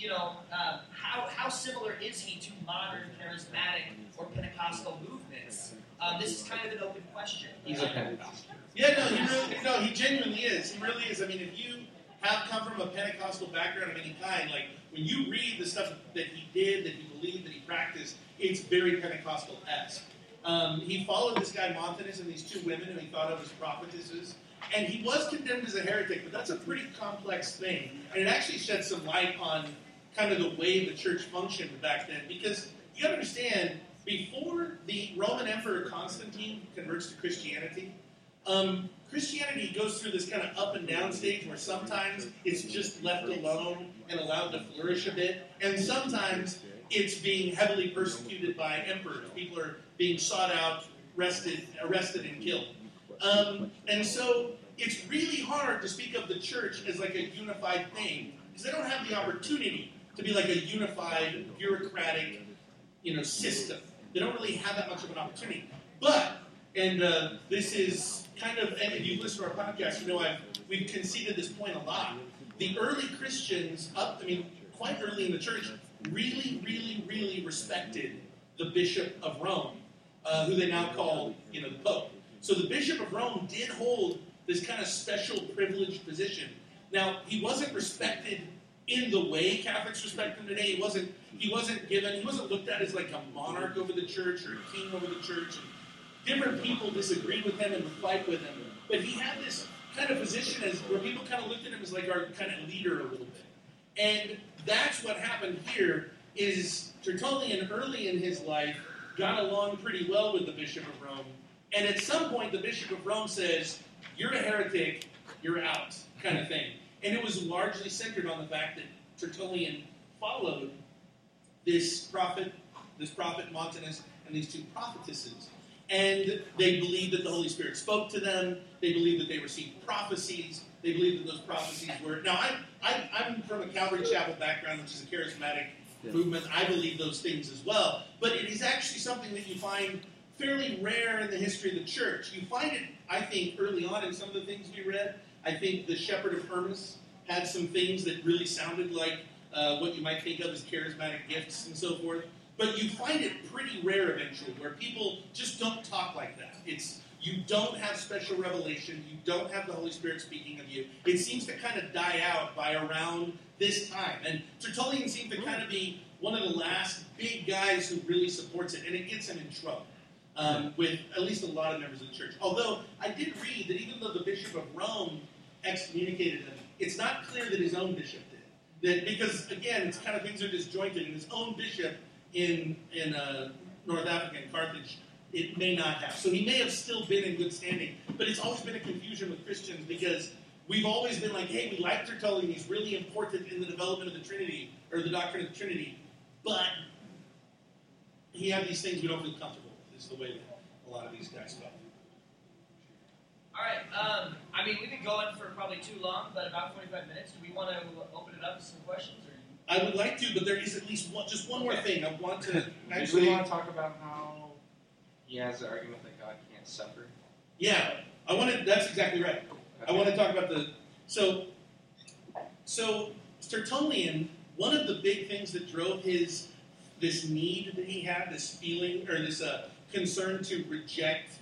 You know, uh, how how similar is he to modern charismatic or Pentecostal movements? Um, this is kind of an open question. He's a Pentecostal. Yeah, no, he really, no, he genuinely is. He really is. I mean, if you have come from a Pentecostal background of any kind, like when you read the stuff that he did, that he believed, that he practiced, it's very Pentecostal esque. Um, he followed this guy Montanus and these two women who he thought of as prophetesses, and he was condemned as a heretic. But that's a pretty complex thing, and it actually sheds some light on kind of the way the church functioned back then. Because you understand, before the Roman Emperor Constantine converts to Christianity, um, Christianity goes through this kind of up and down stage where sometimes it's just left alone and allowed to flourish a bit, and sometimes it's being heavily persecuted by emperors. People are being sought out, arrested, arrested and killed. Um, and so it's really hard to speak of the church as like a unified thing because they don't have the opportunity to be like a unified, bureaucratic, you know, system. They don't really have that much of an opportunity. But, and uh, this is kind of, and if you listen to our podcast, you know I've, we've conceded this point a lot. The early Christians, up, I mean, quite early in the church, really, really, really respected the Bishop of Rome, uh, who they now call, you know, the Pope. So the Bishop of Rome did hold this kind of special privileged position. Now, he wasn't respected in the way Catholics respect him today. He wasn't he wasn't given he wasn't looked at as like a monarch over the church or a king over the church. And different people disagreed with him and would fight with him. But he had this kind of position as where people kind of looked at him as like our kind of leader a little bit. And that's what happened here is Tertullian early in his life got along pretty well with the Bishop of Rome. And at some point the Bishop of Rome says, You're a heretic, you're out, kind of thing. And it was largely centered on the fact that Tertullian followed this prophet, this prophet Montanus, and these two prophetesses. And they believed that the Holy Spirit spoke to them. They believed that they received prophecies. They believed that those prophecies were. Now, I, I, I'm from a Calvary Chapel background, which is a charismatic Yeah. movement. I believe those things as well. But it is actually something that you find fairly rare in the history of the church. You find it, I think, early on in some of the things we read. I think the Shepherd of Hermas had some things that really sounded like uh, what you might think of as charismatic gifts and so forth. But you find it pretty rare eventually, where people just don't talk like that. It's you don't have special revelation, you don't have the Holy Spirit speaking of you. It seems to kind of die out by around this time. And Tertullian seems to kind of be one of the last big guys who really supports it, and it gets him in trouble um, with at least a lot of members of the church. Although I did read that even though the Bishop of Rome excommunicated him, it's not clear that his own bishop did. That because again, it's kind of things are disjointed, and his own bishop in in uh, North Africa in Carthage, it may not have. So he may have still been in good standing, but it's always been a confusion with Christians because we've always been like, hey, we like Tertullian; he's really important in the development of the Trinity or the doctrine of the Trinity, but he had these things we don't feel comfortable with. Is the way that a lot of these guys felt. All right. Um, I mean, we've been going for probably too long, but about 45 minutes. Do we want to open it up to some questions? Or I would like to, but there is at least one, just one more thing. I want to Do we actually, want to talk about how he has the argument that God can't suffer? yeah, I want to. That's exactly right. I want to talk about the so so Tertullian. One of the big things that drove his this need that he had, this feeling or this uh, concern to reject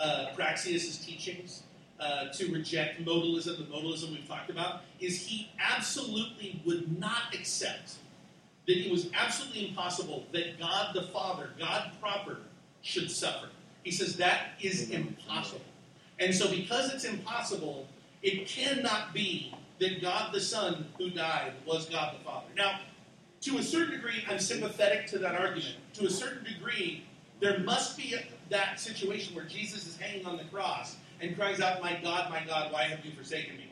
uh, Praxeas's teachings, uh, to reject modalism, the modalism we've talked about, is he absolutely would not accept that it was absolutely impossible that God the Father, God proper, should suffer. He says that is impossible. And so, because it's impossible, it cannot be that God the Son who died was God the Father. Now, to a certain degree, I'm sympathetic to that argument. To a certain degree, there must be that situation where Jesus is hanging on the cross and cries out, My God, my God, why have you forsaken me?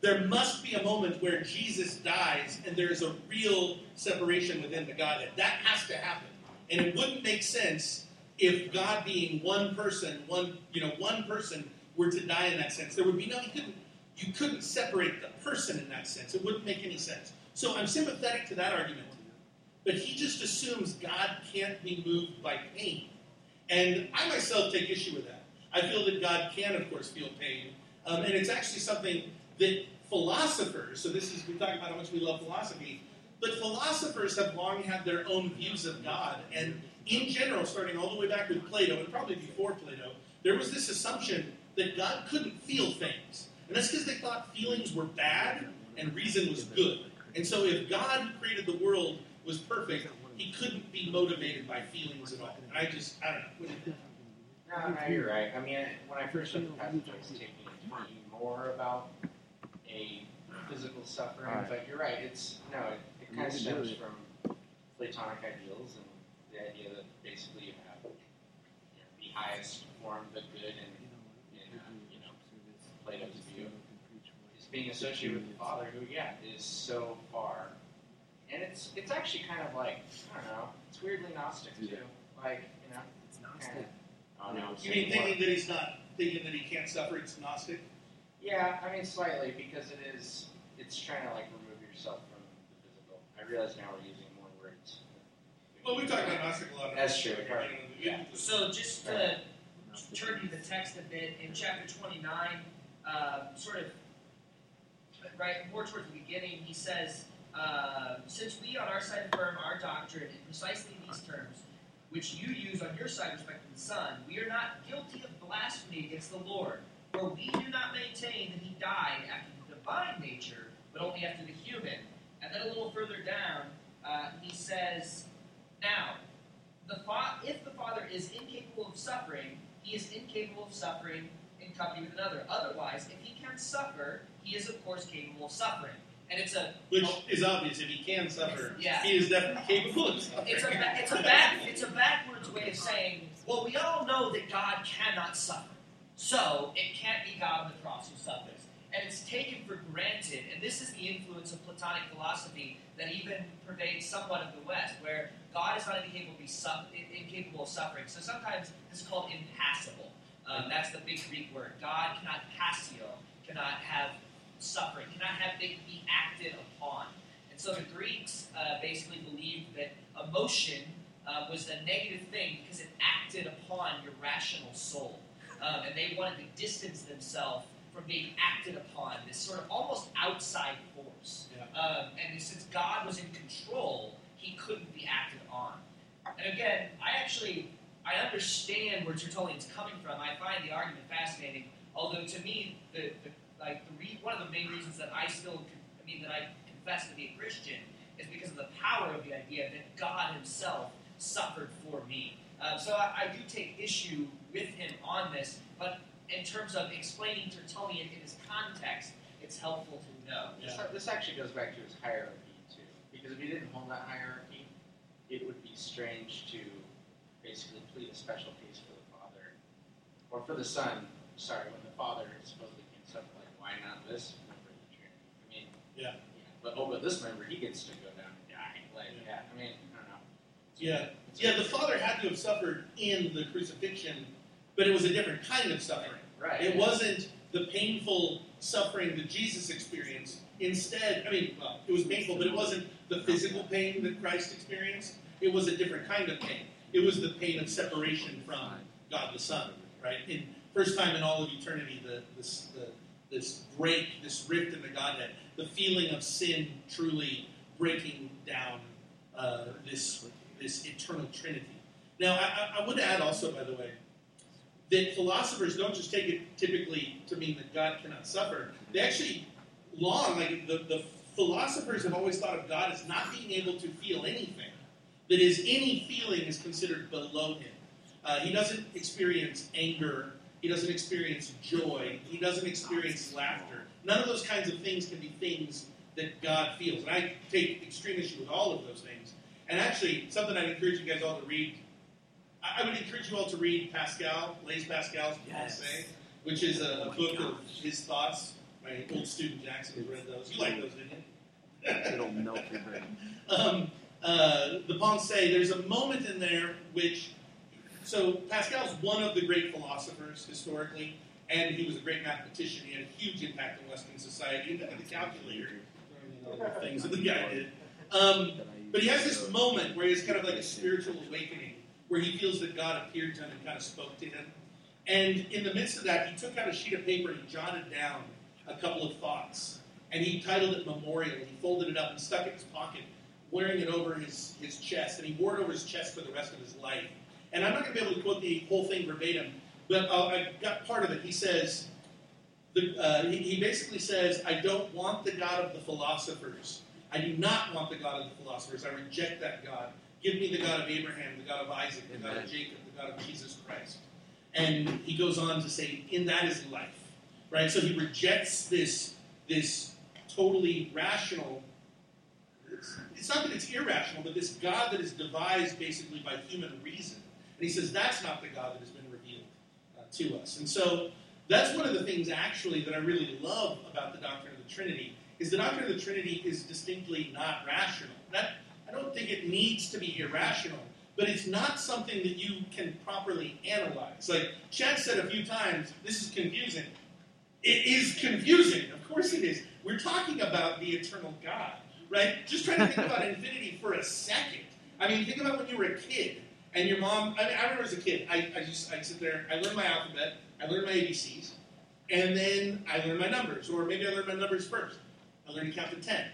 There must be a moment where Jesus dies and there's a real separation within the Godhead. That has to happen. And it wouldn't make sense if God being one person, one, you know, one person were to die in that sense. There would be no, you couldn't, you couldn't separate the person in that sense. It wouldn't make any sense. So I'm sympathetic to that argument. But he just assumes God can't be moved by pain. And I myself take issue with that. I feel that God can, of course, feel pain. Um, and it's actually something that philosophers, so this is, we talk about how much we love philosophy, but philosophers have long had their own views of God. And in general, starting all the way back with Plato, and probably before Plato, there was this assumption that God couldn't feel things. And that's because they thought feelings were bad and reason was good. And so if God created the world was perfect, he couldn't be motivated by feelings at all. And I just, I don't know. What do you think? No, no, you're right. I mean, I- when I first read the passage, I was taking it to be more about a physical suffering, Alright. but you're right. It's no, it, it kind of stems from Platonic ideals and the idea that basically you have you know, the highest form, the good, and in uh, you know Plato's view is being associated with the Father, who yeah is so far, and it's it's actually kind of like I don't know, it's weirdly Gnostic too, like you know. Kind of, I don't. You mean thinking that he's not, thinking that he can't suffer, it's Gnostic? Yeah, I mean slightly because it is. It's trying to like remove yourself from the physical. I realize now we're using more words. Well, we talk about Gnostic a lot. That's true, You know, right, yeah. So just to turn you the text a bit in chapter 29, uh, sort of right more towards the beginning. He says, uh, "Since we on our side affirm our doctrine in precisely these terms, which you use on your side respecting the Son, we are not guilty of blasphemy against the Lord, for we do not maintain that He died after the divine nature, but only after the human." And then a little further down, uh, he says, "Now." the fa- if the father is incapable of suffering, he is incapable of suffering in company with another. Otherwise, if he can suffer, he is of course capable of suffering. And it's a Which is obvious. If he can suffer, Yeah. he is definitely capable of suffering. it's a it's a back it's a backwards way of saying, well, we all know that God cannot suffer, so it can't be God on the cross who suffers. And it's taken for granted, and this is the influence of Platonic philosophy that even pervades somewhat of the West, where God is not incapable of, be su- incapable of suffering. So sometimes this is called impassible. Um, that's the big Greek word. God cannot passio, cannot have suffering, cannot have it be acted upon. And so the Greeks uh, basically believed that emotion uh, was a negative thing because it acted upon your rational soul. Um, and they wanted to distance themselves from being acted upon, this sort of almost outside force. Yeah. Um, and since God was in control, he couldn't be acted on. And again, I actually I understand where Tertullian's coming from. I find the argument fascinating. Although to me, the, the like the re- one of the main reasons that I still I mean that I confess to be a Christian is because of the power of the idea that God Himself suffered for me. Um, so I, I do take issue with him on this, but in terms of explaining Tertullian in his context, it's helpful to know. Yeah. This, this actually goes back to his hierarchy too, because if he didn't hold that hierarchy, it would be strange to basically plead a special case for the father or for the son. Sorry, when the father is like why not this member the I mean, Yeah. But oh, but this member he gets to go down and die. Like, yeah, I mean, I don't know. Yeah. It's Yeah, the. Father had to have suffered in the crucifixion, but it was a different kind of suffering. Right. It wasn't the painful suffering that Jesus experienced. Instead, I mean, well, it was painful, but it wasn't the physical pain that Christ experienced. It was a different kind of pain. It was the pain of separation from God the Son, right? In first time in all of eternity, the this the, this break, this rift in the Godhead, the feeling of sin truly breaking down uh, this this eternal Trinity. Now, I, I- would add also, by the way, that philosophers don't just take it typically to mean that God cannot suffer. They actually long, like the, the philosophers have always thought of God as not being able to feel anything. That is, any feeling is considered below him. Uh, he doesn't experience anger. He doesn't experience joy. He doesn't experience laughter. None of those kinds of things can be things that God feels. And I take extreme issue with all of those things. And actually, something I'd encourage you guys all to read. I would encourage you all to read Pascal, Blaise Pascal's Yes. Pensées, which is a, a book of his thoughts. My old student Jackson has read those. You like those, didn't you? It'll melt your brain. um, uh, the Pensées, there's a moment in there which, so Pascal's one of the great philosophers historically, and he was a great mathematician. He had a huge impact on Western society, invented the calculator, things that the guy did. Um, but he has this moment where he has kind of like a spiritual awakening, where he feels that God appeared to him and kind of spoke to him. And in the midst of that, he took out a sheet of paper and he jotted down a couple of thoughts. And he titled it Memorial. He folded it up and stuck it in his pocket, wearing it over his, his chest. And he wore it over his chest for the rest of his life. And I'm not going to be able to quote the whole thing verbatim, but uh, I got part of it. He says, the, uh, he, he basically says, I don't want the God of the philosophers. I do not want the God of the philosophers. I reject that God. Give me the God of Abraham, the God of Isaac, the God of Jacob, the God of Jesus Christ. And he goes on to say, in that is life. Right? So he rejects this, this totally rational, it's, it's not that it's irrational, but this God that is devised basically by human reason. And he says that's not the God that has been revealed uh, to us. And so that's one of the things actually that I really love about the doctrine of the Trinity is the doctrine of the Trinity is distinctly not rational. That I don't think it needs to be irrational, but it's not something that you can properly analyze. Like Chad said a few times, this is confusing. It is confusing. Of course it is. We're talking about the eternal God, right? Just try to think about infinity for a second. I mean, think about when you were a kid And your mom, I mean, I remember as a kid, I, I just, I'd sit there, I learned my alphabet, I learned my ABCs, and then I learned my numbers, or maybe I learned my numbers first. I learned to count to 10.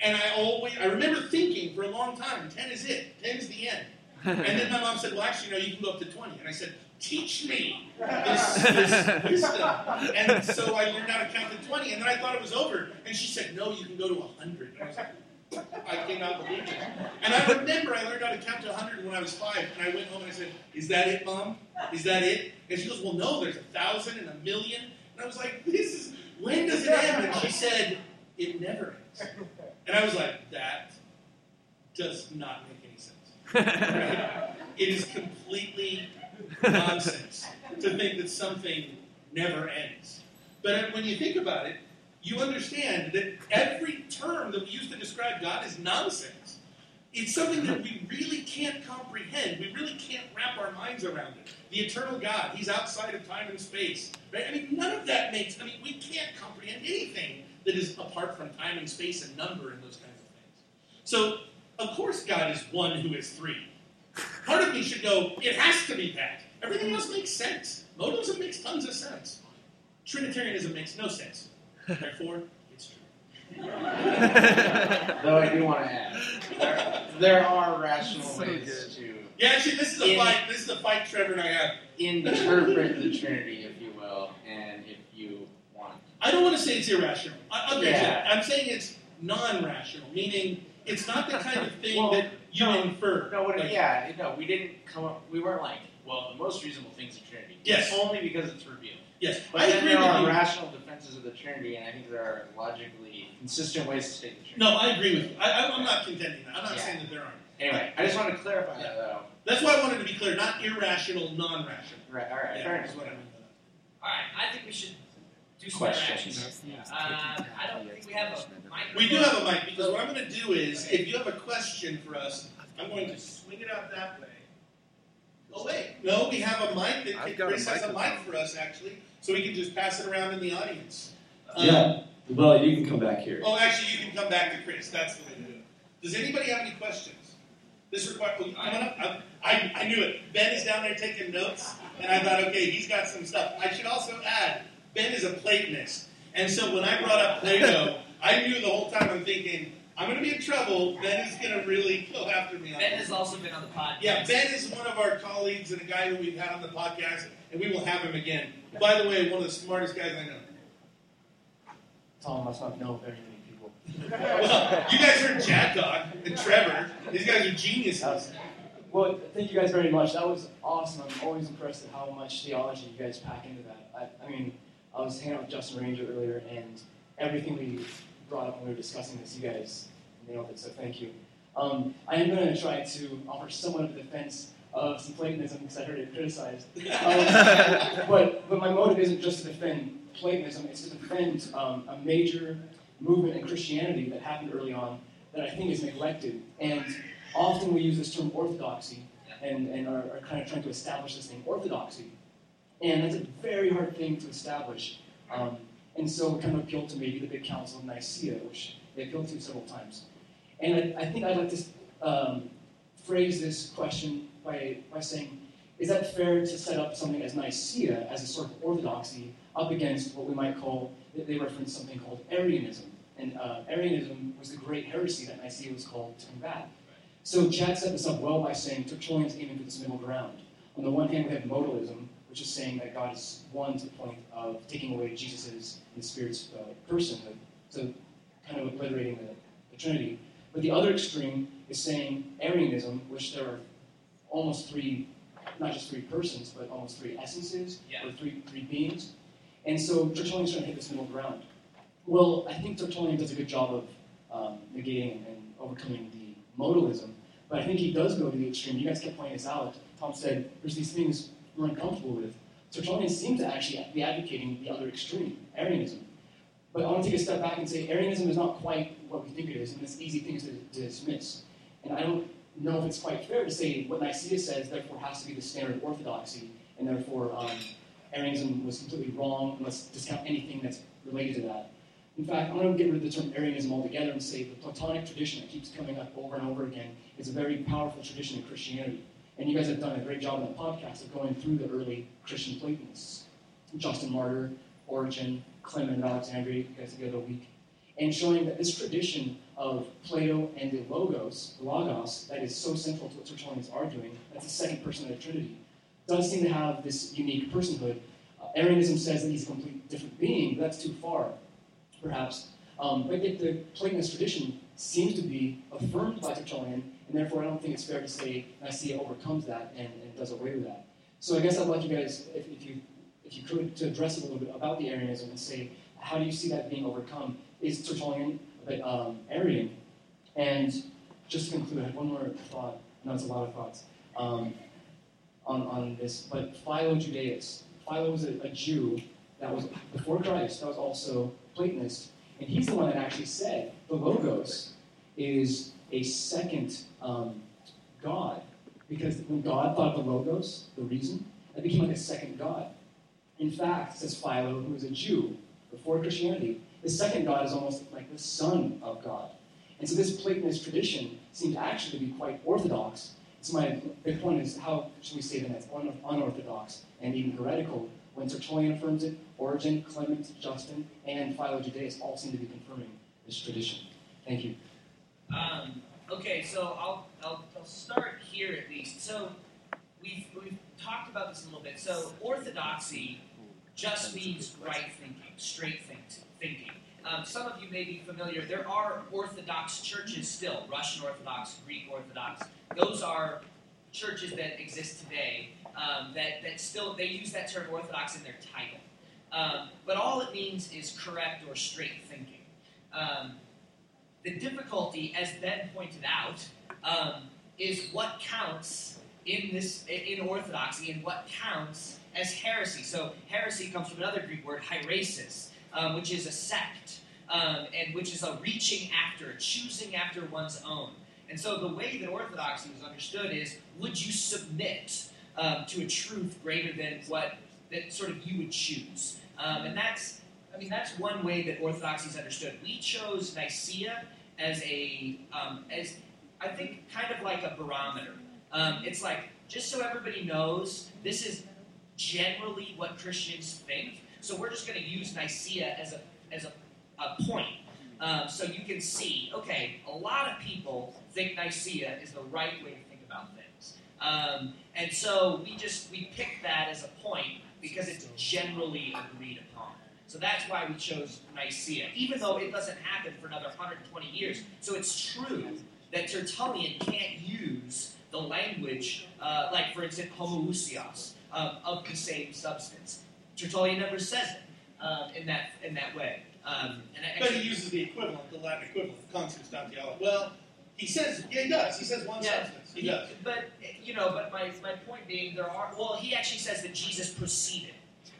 And I always, I remember thinking for a long time, 10 is it, 10 is the end. And then my mom said, well, actually, no, you can go up to 20. And I said, teach me this, this wisdom. And so I learned how to count to 20, and then I thought it was over. And she said, no, you can go to 100. And I was like, I cannot believe it. And I remember I learned how to count to 100 when I was five, and I went home and I said, Is that it, Mom? Is that it? And she goes, Well, no, there's a thousand and a million. And I was like, This is, when does it end? And she said, It never ends. And I was like, That does not make any sense. It is completely nonsense to think that something never ends. But when you think about it, you understand that every term that we use to describe God is nonsense. It's something that we really can't comprehend. We really can't wrap our minds around it. The eternal God, He's outside of time and space. Right? I mean, none of that makes, I mean, we can't comprehend anything that is apart from time and space and number and those kinds of things. So, of course, God is one who is three. Part of me should go, it has to be that. Everything else makes sense. Modalism makes tons of sense. Trinitarianism makes no sense. Therefore, it's true. Though I do want to add, there, there are rational ways to Yeah, actually, this is a In- fight. This is a fight Trevor and I have. interpret the Trinity, if you will, and if you want. I don't want to say it's irrational. I, I'll get to Yeah. it. I'm saying it's non-rational, meaning it's not the kind of thing Well, that you no, infer. No, what, Like, yeah, no, we didn't come up. We weren't like, well, the most reasonable thing's the Trinity. Yes. only because it's revealed. Yes, But I then agree there with are you. rational defenses of the Trinity, and I think there are logically consistent ways to state the Trinity. No, I agree with you. I, I, I'm not contending that. I'm not Yeah. saying that there aren't. Anyway, I just want to clarify that, though. That's why I wanted to be clear. Not irrational, non-rational. Right, all right, Yeah, fair that's what I mean. All right, I think we should do some Questions? interactions. Uh, I don't think we have a microphone. We do have a mic because what I'm going to do is, if you have a question for us, I'm going to swing it out that way. Oh wait, no, we have a mic that I've got a Chris has a mic microphone. for us actually, so we can just pass it around in the audience. Um, Yeah. Well, you can come back here. Oh, actually, you can come back to Chris. That's the way to do it. Does anybody have any questions? This requires. Oh, come up. I, I, I knew it. Ben is down there taking notes, and I thought, okay, he's got some stuff. I should also add, Ben is a Platonist, and so when I brought up Plato, I knew the whole time I'm thinking, I'm going to be in trouble. Ben is going to really go after me. Ben this. has also been on the podcast. Yeah, Ben is one of our colleagues and a guy that we've had on the podcast, and we will have him again. By the way, one of the smartest guys I know. Tom must not know very many people. Well, you guys heard Jack Dog and Trevor. These guys are geniuses. Well, thank you guys very much. That was awesome. I'm always impressed at how much theology you guys pack into that. I, I mean, I was hanging out with Justin Ranger earlier, and everything we brought up when we were discussing this, you guys nailed it, so thank you. Um, I am going to try to offer somewhat of a defense of some Platonism because I heard it criticized. Um, but, but my motive isn't just to defend Platonism, it's to defend um, a major movement in Christianity that happened early on that I think is neglected. And often we use this term orthodoxy and, and are, are kind of trying to establish this thing, orthodoxy. And that's a very hard thing to establish. Um, and so we kind of appeal to maybe the big council of Nicaea, which they appealed to several times. And I, I think I'd like to um, phrase this question by, by saying, is that fair to set up something as Nicaea as a sort of orthodoxy up against what we might call, they- reference something called Arianism. And uh, Arianism was the great heresy that Nicaea was called to combat. So Chad set this up well by saying Tertullian's aiming for this middle ground. On the one hand, we have modalism, which is saying that God is one to the point of taking away Jesus' and the Spirit's uh, personhood, so kind of obliterating the, the Trinity. But the other extreme is saying Arianism, which there are almost three, not just three persons, but almost three essences, Yeah. or three, three beings. And so Tertullian's trying to hit this middle ground. Well, I think Tertullian does a good job of um, negating and overcoming the modalism, but I think he does go to the extreme. You guys kept pointing this out. Tom said, there's these things we're uncomfortable with. Tertullian seems to actually be advocating the other extreme, Arianism. But I want to take a step back and say Arianism is not quite what we think it is, and it's easy things to, to dismiss. And I don't know if it's quite fair to say what Nicaea says, therefore, has to be the standard orthodoxy, and therefore, um, Arianism was completely wrong, and let's discount anything that's related to that. In fact, I'm going to get rid of the term Arianism altogether and say the Platonic tradition that keeps coming up over and over again is a very powerful tradition in Christianity. And you guys have done a great job in the podcast of going through the early Christian Platonists Justin Martyr, Origen, Clement of Alexandria, you guys the other week, and showing that this tradition of Plato and the Logos, Logos, that is so central to what Tertullian is arguing, that's the second person of the Trinity, does seem to have this unique personhood. Uh, Arianism says that he's a completely different being, but that's too far, perhaps. Um, but yet the Platonist tradition seems to be affirmed by Tertullian, and therefore I don't think it's fair to say Nicaea overcomes that and, and does away with that. So I guess I'd like you guys, if, if you if you could, to address a little bit about the Arianism and say, how do you see that being overcome? Is Tertullian a bit um, Arian? And just to conclude, I have one more thought. Know it's a lot of thoughts um, on, on this, but Philo Judaeus. Philo was a, a Jew that was before Christ, that was also Platonist, and he's the one that actually said the Logos is a second um, God. Because when God thought of the Logos, the reason, it became like a second God. In fact, says Philo, who was a Jew before Christianity, the second God is almost like the Son of God. And so this Platonist tradition seems actually to be quite orthodox. So my big point is how should we say that it's un- unorthodox and even heretical when Tertullian affirms it, Origen, Clement, Justin, and Philo Judaeus all seem to be confirming this tradition. Thank you. Um, okay, so I'll, I'll, I'll start here at least. So we've, we've talked about this a little bit. So orthodoxy just means right thinking, straight think, thinking. Um, some of you may be familiar. There are Orthodox churches still, Russian Orthodox, Greek Orthodox. Those are churches that exist today um, that, that still they use that term Orthodox in their title. Um, but all it means is correct or straight thinking. Um, the difficulty, as Ben pointed out, um, is what counts in this in orthodoxy and what counts as heresy. So heresy comes from another Greek word, heresis, um, which is a sect, um, and which is a reaching after, choosing after one's own. And so the way that orthodoxy is understood is: would you submit um, to a truth greater than what that sort of you would choose? Um, and that's, I mean, that's one way that orthodoxy is understood. We chose Nicaea as a, um, as I think, kind of like a barometer. Um, it's like just so everybody knows, this is generally what Christians think. So we're just going to use Nicaea as a as a, a point, um, so you can see. Okay, a lot of people think Nicaea is the right way to think about things, um, and so we just we pick that as a point because it's generally agreed upon. So that's why we chose Nicaea, even though it doesn't happen for another 120 years. So it's true that Tertullian can't use the language, uh, like for instance, homoousios, um, of the same substance. Tertullian never says it um, in that in that way. Um, and I, But he uses the equivalent, the Latin equivalent, consubstantiality. Well, he says, yeah, he does. He says one Yeah. substance. He does. But you know, but my, my point being, there are well, he actually says that Jesus proceeded,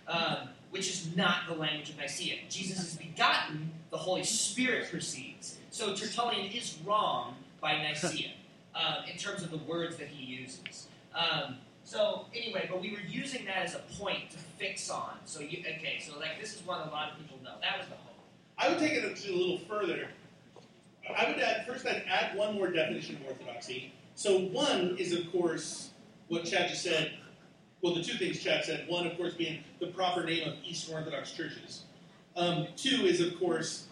um, which is not the language of Nicaea. Jesus is begotten; the Holy Spirit proceeds. So Tertullian is wrong by Nicaea um, in terms of the words that he uses. Um, so anyway, but we were using that as a point to fix on. So you okay? So like this is one a lot of people know. That was the hope. I would take it a little further. I would add first. I'd add one more definition of orthodoxy. So one is, of course, what Chad just said. Well, the two things Chad said. One, of course, being the proper name of Eastern Orthodox churches. Um, two is, of course,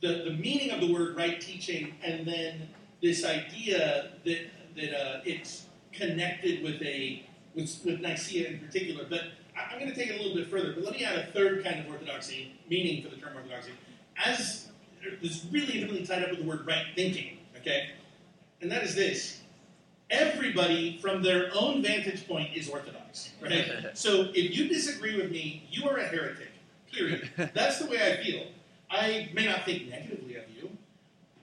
the, the meaning of the word right teaching, and then this idea that that uh, it's connected with a with, with Nicaea in particular. But I, I'm going to take it a little bit further. But let me add a third kind of orthodoxy meaning for the term orthodoxy, as is really intimately tied up with the word right thinking. Okay, and that is this: everybody, from their own vantage point, is orthodox. Right. so if you disagree with me, you are a heretic. Period. That's the way I feel. I may not think negatively of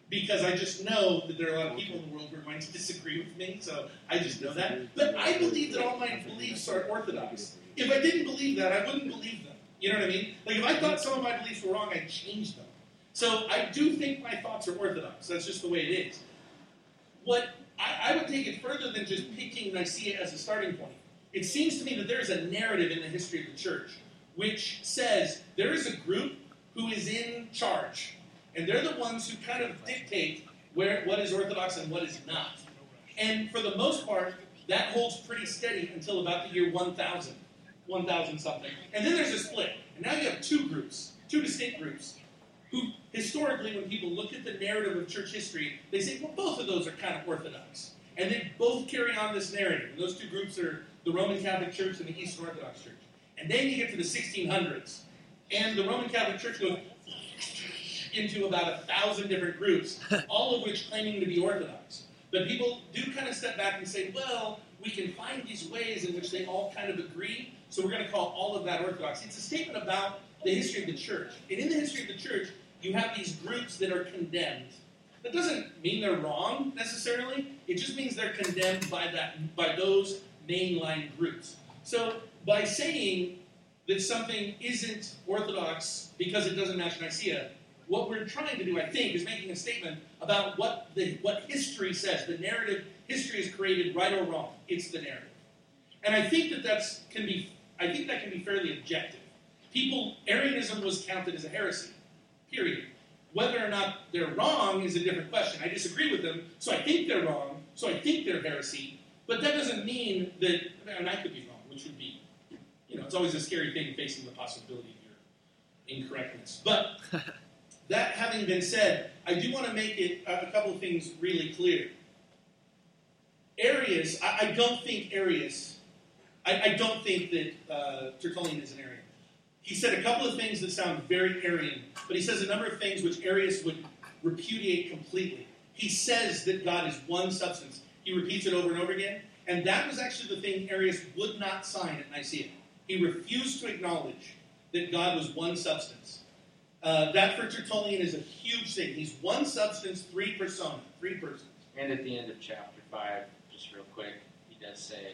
because I just know that there are a lot of people in the world who are going to disagree with me, so I just know that. But I believe that all my beliefs are orthodox. If I didn't believe that, I wouldn't believe them. You know what I mean? Like if I thought some of my beliefs were wrong, I'd change them. So I do think my thoughts are orthodox. That's just the way it is. What I, I would take it further than just picking Nicaea as a starting point. It seems to me that there is a narrative in the history of the church which says there is a group who is in charge, and they're the ones who kind of dictate where what is orthodox and what is not. And for the most part, That holds pretty steady until about the year 1000, 1000 something. And then there's a split. And now you have two groups, two distinct groups, who historically, when people look at the narrative of church history, they say, well, both of those are kind of orthodox. And they both carry on this narrative. And those two groups are the Roman Catholic Church and the Eastern Orthodox Church. And then you get to the 1600s, and the Roman Catholic Church goes into about a thousand different groups, all of which claiming to be Orthodox. But people do kind of step back and say, well, we can find these ways in which they all kind of agree, so we're going to call all of that Orthodox. It's a statement about the history of the church. And in the history of the church, you have these groups that are condemned. That doesn't mean they're wrong necessarily. It just means they're condemned by that by those mainline groups. So by saying that something isn't orthodox because it doesn't match Nicaea, what we're trying to do, I think, is making a statement about what the what history says. The narrative history is created, right or wrong. It's the narrative, and I think that that's can be. I think that can be fairly objective. People, Arianism was counted as a heresy. Period. Whether or not they're wrong is a different question. I disagree with them, so I think they're wrong. So I think they're heresy. But that doesn't mean that, and I could be wrong, which would be, you know, it's always a scary thing facing the possibility of your incorrectness. But that having been said, I do want to make it a, couple of things really clear. Arius, I, I don't think Arius, I, I don't think that uh, Tertullian is an Arian. He said a couple of things that sound very Arian, but he says a number of things which Arius would repudiate completely. He says that God is one substance. He repeats it over and over again. And that was actually the thing Arius would not sign at Nicaea. He refused to acknowledge that God was one substance. Uh, that for Tertullian is a huge thing. He's one substance, three persona, three persons. And at the end of chapter 5, just real quick, he does say,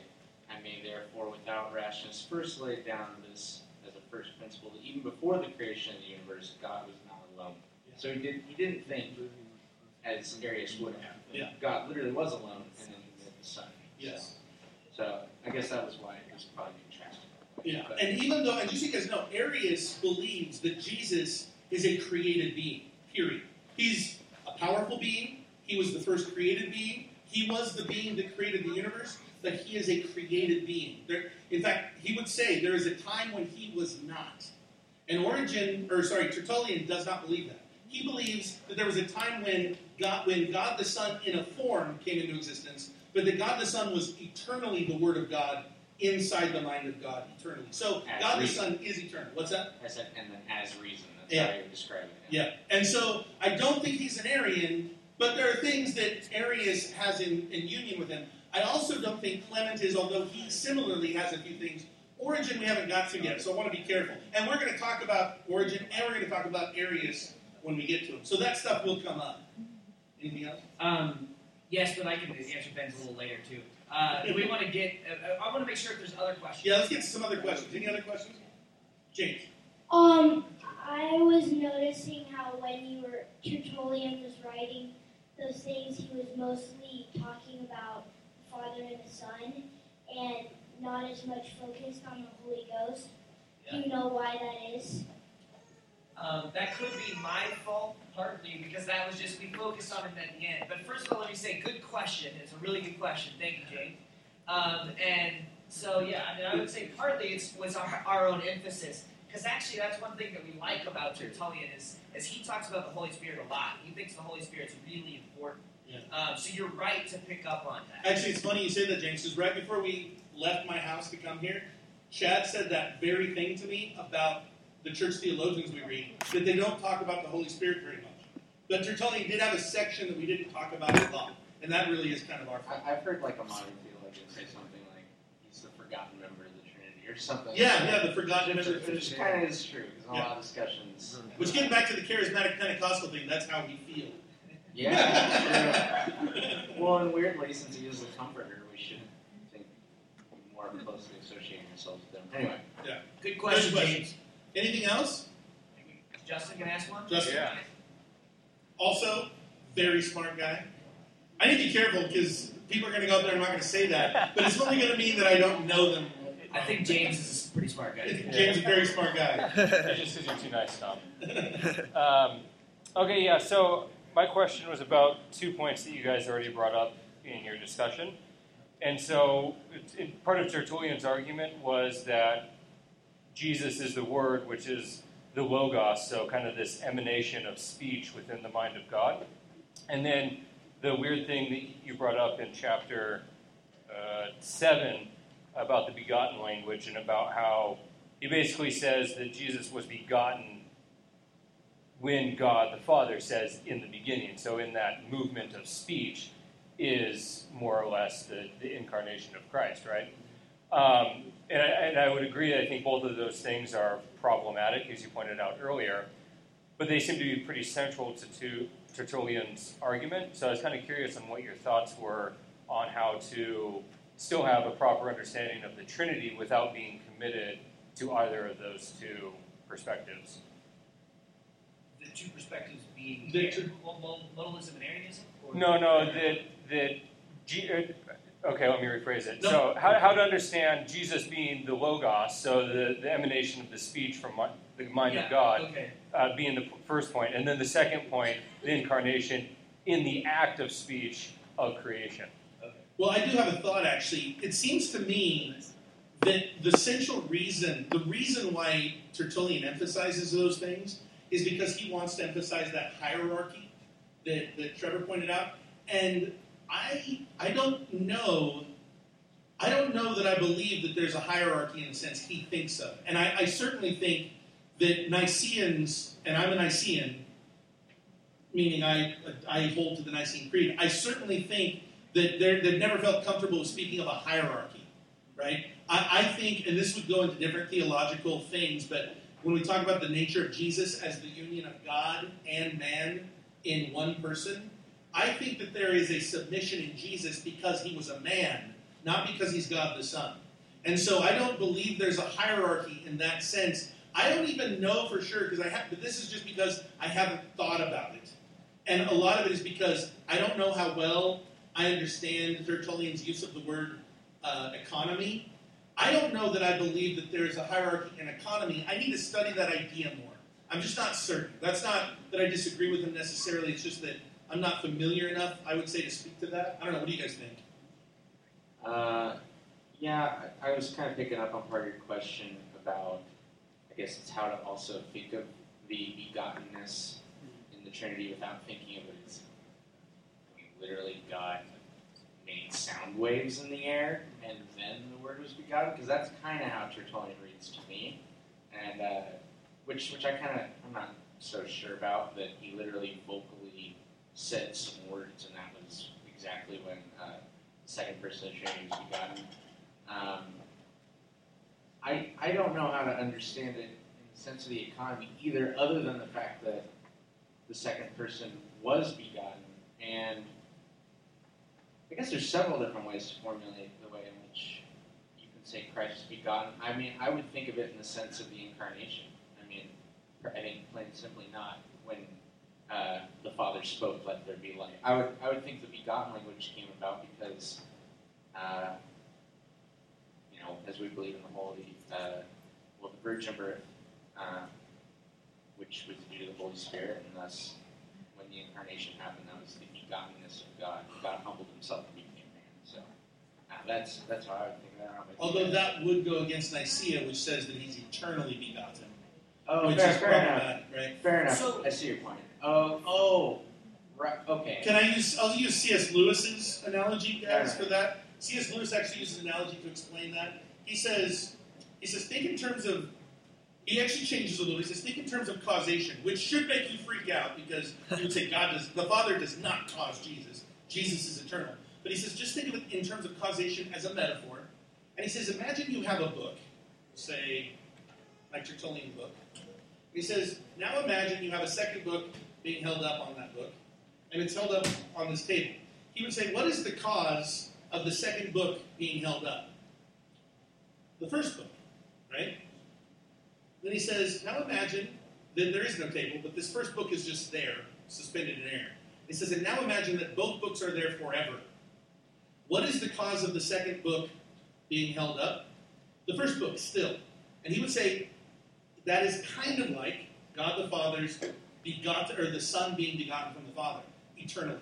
I may therefore without rashness first lay down this as a first principle that even before the creation of the universe, God was not alone. So he, did, he didn't think, as Arius would have, Yeah. God literally was alone and then he made the Son. Yes. So I guess that was why it was probably contrasted. Yeah, But- and even though, and just so you guys know, Arius believes that Jesus is a created being, period. He's a powerful being. He was the first created being. He was the being that created the universe, but he is a created being. There, in fact, he would say there is a time when he was not. And Origen, or sorry, Tertullian does not believe that. He believes that there was a time when God, when God the Son in a form came into existence, but that God the Son was eternally the Word of God inside the mind of God eternally. So As God the. Son is eternal. What's that? I said, and then as reason. That's Yeah. how you describe it. Yeah. And so I don't think he's an Arian, but there are things that Arius has in, in union with him. I also don't think Clement is, although he similarly has a few things. Origen we haven't got to yet, so I want to be careful. And we're going to talk about Origen and we're going to talk about Arius when we get to him. So that stuff will come up. Anything else? Um, yes, but I can answer Ben's a little later too. Uh, do we want to get? Uh, I want to make sure if there's other questions. Yeah, let's get to some other questions. Any other questions? James. Um, I was noticing how when you were Tertullian was writing those things, he was mostly talking about the Father and the Son, and not as much focused on the Holy Ghost. Do you know why that is? Um, that could be my fault, partly because that was just we focused on it at the end. But first of all, let me say, good question. It's a really good question. Thank you, Jane. Um, and so, yeah, I mean, I would say partly it was our, our own emphasis. Because actually, that's one thing that we like about Tertullian is, is he talks about the Holy Spirit a lot. He thinks the Holy Spirit's really important. Yeah. Um, so you're right to pick up on that. Actually, it's funny you say that, James, because right before we left my house to come here, Chad said that very thing to me about the church theologians we read, that they don't talk about the Holy Spirit very much. But Tertullian did have a section that we didn't talk about a lot, and that really is kind of our fault. I, I've heard like a modern theologian say something like he's the forgotten member of the Trinity or something. Yeah, yeah, the forgotten Which, member which Trinity. kind of is true because in a Yeah. lot of discussions. Mm-hmm. Which getting back to the charismatic Pentecostal thing, that's how we feel. Yeah. true. well, and weirdly, since he is the comforter, we should think more closely associating ourselves with him. Anyway, Good question, Good James. Anything else? Justin can ask one. Justin? Yeah. Also, very smart guy. I need to be careful because people are going to go up there and I'm not going to say that, but it's only going to mean that I don't know them. I think James is a pretty smart guy. James is a very smart guy. It's just because you're too nice, Tom. Um, okay, yeah. So my question was about two points that you guys already brought up in your discussion. and so it, it, part of Tertullian's argument was that Jesus is the Word, which is the Logos, so kind of this emanation of speech within the mind of God. And then the weird thing that you brought up in chapter uh, 7 about the begotten language and about how he basically says that Jesus was begotten when God the Father says in the beginning. So, in that movement of speech, is more or less the, the incarnation of Christ, right? Um, and, I, and I would agree, I think both of those things are problematic, as you pointed out earlier, but they seem to be pretty central to, to Tertullian's argument. So I was kind of curious on what your thoughts were on how to still have a proper understanding of the Trinity without being committed to either of those two perspectives. The two perspectives being The two- modalism and Arianism? No, no, that that G, uh, okay, let me rephrase it. No. So, how, how to understand Jesus being the logos, so the, the emanation of the speech from mi- the mind Yeah, of God, Okay. uh, being the p- first point, and then the second point, the incarnation in the act of speech of creation. Well, I do have a thought actually. It seems to me that the central reason, the reason why Tertullian emphasizes those things is because he wants to emphasize that hierarchy that, that Trevor pointed out. And I I don't know I don't know that I believe that there's a hierarchy in the sense he thinks of. And I, I certainly think that Nicaeans, and I'm a Nicaean, meaning I, I hold to the Nicene Creed, I certainly think that they've never felt comfortable with speaking of a hierarchy, right? I, I think, and this would go into different theological things, but when we talk about the nature of Jesus as the union of God and man in one person, I think that there is a submission in Jesus because he was a man, not because he's God the Son. And so I don't believe there's a hierarchy in that sense. I don't even know for sure because I have, but this is just because I haven't thought about it. And a lot of it is because I don't know how well I understand Tertullian's use of the word uh, economy. I don't know that I believe that there is a hierarchy in economy. I need to study that idea more. I'm just not certain. That's not that I disagree with him necessarily. It's just that I'm not familiar enough, I would say, to speak to that. I don't know. What do you guys think? Uh, yeah, I, was kind of picking up on part of your question about, I guess it's how to also think of the begottenness in the Trinity without thinking of it literally God made sound waves in the air and then the Word was begotten, because that's kind of how Tertullian reads to me, and uh, which which I kind of I'm not so sure about that he literally vocally said some words, and that was exactly when. Uh, second person of the Trinity was begotten. Um, I, I don't know how to understand it in the sense of the economy either, other than the fact that the second person was begotten. And I guess there's several different ways to formulate the way in which you can say Christ is begotten. I mean, I would think of it in the sense of the incarnation. I mean, I think plain simply not when uh, the Father spoke, let there be light. I would, I would think the begotten language came about because, uh, you know, as we believe in the Holy, uh, well, the virgin birth, uh, which was due to the Holy Spirit, and thus, when the incarnation happened, that was the begottenness of God. God humbled himself and became man. So uh, that's that's how I would think of that. I don't know about you Although guys. that would go against Nicaea, which says that he's eternally begotten, oh, which fair, is fair enough. problematic, right? Fair enough. So- I see your point. Oh, oh, right. Okay. Can I use? I'll use C.S. Lewis's analogy, guys, Alright. for that. C.S. Lewis actually uses an analogy to explain that. He says, he says, think in terms of. He actually changes a little. He says, think in terms of causation, which should make you freak out because you would say God does. The Father does not cause Jesus. Jesus is eternal. But he says, just think of it in terms of causation as a metaphor. And he says, imagine you have a book, say, like Tertullian book. He says, now imagine you have a second book being held up on that book, and it's held up on this table. He would say, What is the cause of the second book being held up? The first book, right? Then he says, Now imagine that there is no table, but this first book is just there, suspended in air. He says, And now imagine that both books are there forever. What is the cause of the second book being held up? The first book, still. And he would say, That is kind of like God the Father's begotten, or the Son being begotten from the Father, eternally.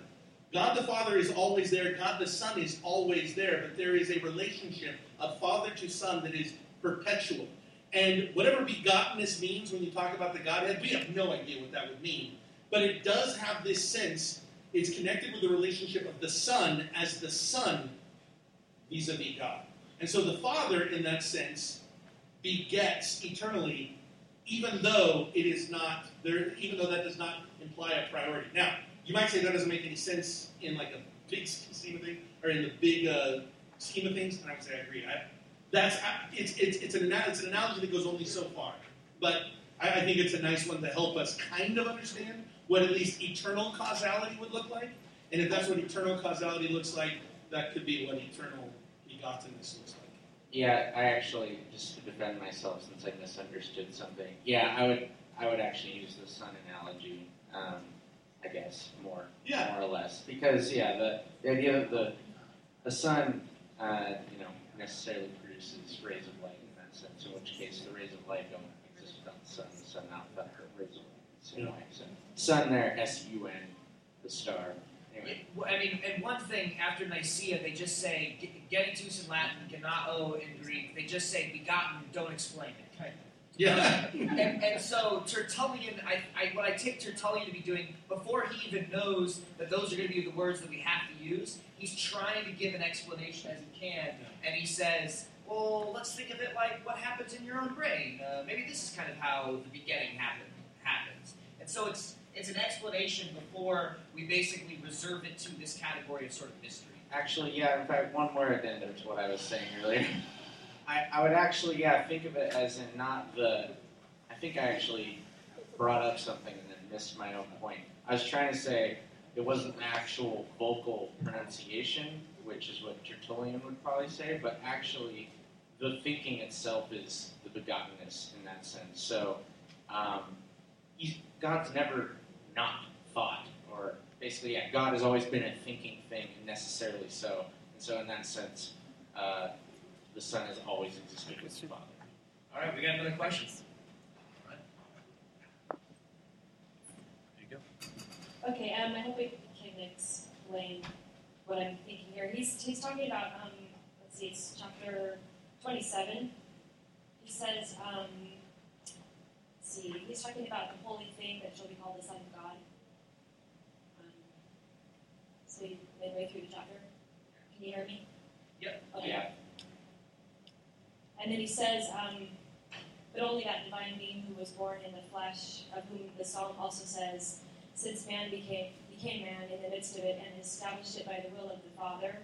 God the Father is always there, God the Son is always there, but there is a relationship of Father to Son that is perpetual. And whatever begottenness means when you talk about the Godhead, we have no idea what that would mean. But it does have this sense, it's connected with the relationship of the Son as the Son vis a vis God. And so the Father, in that sense, begets eternally, even though it is not there, even though that does not imply a priority. Now, you might say that doesn't make any sense in like a big scheme of things, or in the big uh, scheme of things, and I would say I agree. I, that's it's, it's, it's, an, it's an analogy that goes only so far, but I, I think it's a nice one to help us kind of understand what at least eternal causality would look like. And if that's what eternal causality looks like, that could be what eternal begottenness looks like. Yeah, I actually just to defend myself since I misunderstood something. Yeah, I would I would actually use the sun analogy. Um, I guess more Yeah. more or less because yeah the, the idea of the the sun uh, you know necessarily produces rays of light in that sense. In which case the rays of light don't exist without the sun. The sun not without the rays of light. Same Yeah. way. So sun there S U N the star. Anyway. Well, I mean, and one thing after Nicaea, they just say "Ge- genitus in Latin, genao in Greek. They just say begotten, don't explain it. Yeah. and, and so Tertullian, I, I, what I take Tertullian to be doing before he even knows that those are going to be the words that we have to use, he's trying to give an explanation as he can, and he says, "Well, let's think of it like what happens in your own brain. Uh, maybe this is kind of how the begetting happen, happens." And so it's it's an explanation before we basically reserve it to this category of sort of mystery. Actually, yeah. In fact, one more addendum to what I was saying earlier. I, I would actually, yeah, think of it as in not the. I think I actually brought up something and then missed my own point. I was trying to say it wasn't the actual vocal pronunciation, which is what Tertullian would probably say, but actually the thinking itself is the begottenness in that sense. So um, he's, God's never not thought, or basically, yeah, God has always been a thinking thing, and necessarily so. And so, in that sense, uh, the Son has always existed with the Father. All right, we got another question. Right. There you go. Okay, um, I hope I can explain what I'm thinking here. He's, he's talking about, um, let's see, it's chapter 27. He says, um, let's see, he's talking about the holy thing that shall be called the Son of God. Um, so midway through the chapter. Can you hear me? Yep. Okay. Yeah. And then he says, um, but only that divine being who was born in the flesh, of whom the psalm also says, since man became became man in the midst of it and established it by the will of the Father.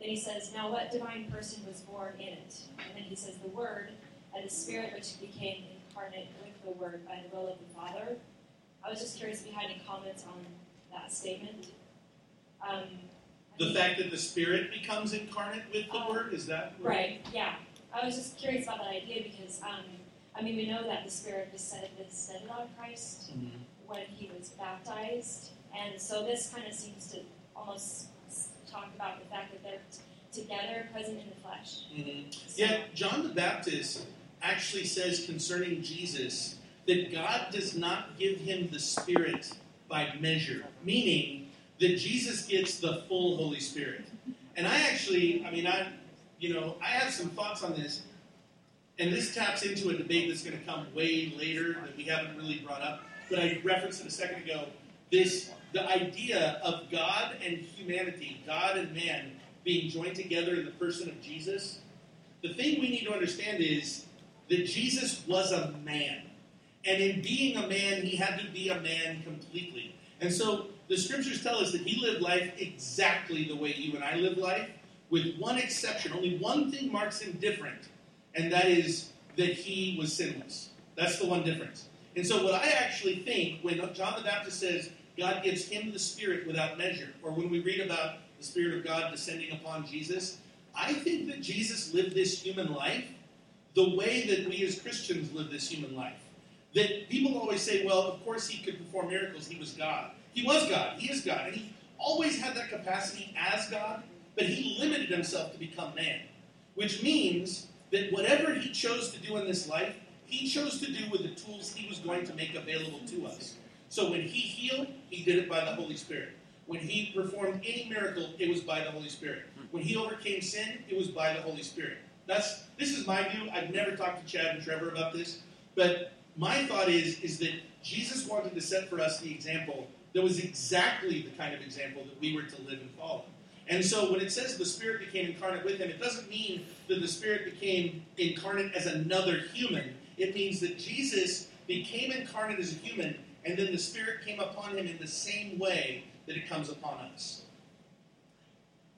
Then he says, Now what divine person was born in it? And then he says, The Word and the Spirit which became incarnate with the Word by the will of the Father. I was just curious if you had any comments on that statement. Um, The fact that the Spirit becomes incarnate with the Oh. Word, is that what- Right, yeah. I was just curious about that idea because, um, I mean, we know that the Spirit descended, descended on Christ Mhm. when he was baptized. And so this kind of seems to almost talk about the fact that they're together, present in the flesh. Mhm. So, Yeah, John the Baptist actually says concerning Jesus that God does not give him the Spirit by measure, meaning that Jesus gets the full Holy Spirit. And I actually, I mean, I, you know, I have some thoughts on this, and this taps into a debate that's going to come way later that we haven't really brought up, but I referenced it a second ago. This, the idea of God and humanity, God and man, being joined together in the person of Jesus. The thing we need to understand is that Jesus was a man. And in being a man, he had to be a man completely. And so the scriptures tell us that he lived life exactly the way you and I live life, with one exception. Only one thing marks him different, and that is that he was sinless. That's the one difference. And so, what I actually think when John the Baptist says God gives him the Spirit without measure, or when we read about the Spirit of God descending upon Jesus, I think that Jesus lived this human life the way that we as Christians live this human life. That people always say, well, of course he could perform miracles, he was God. He was God, he is God, and he always had that capacity as God, but he limited himself to become man. Which means that whatever he chose to do in this life, he chose to do with the tools he was going to make available to us. So when he healed, he did it by the Holy Spirit. When he performed any miracle, it was by the Holy Spirit. When he overcame sin, it was by the Holy Spirit. That's this is my view. I've never talked to Chad and Trevor about this, but my thought is is that Jesus wanted to set for us the example that was exactly the kind of example that we were to live and follow. And so when it says the Spirit became incarnate with him, it doesn't mean that the Spirit became incarnate as another human. It means that Jesus became incarnate as a human, and then the Spirit came upon him in the same way that it comes upon us.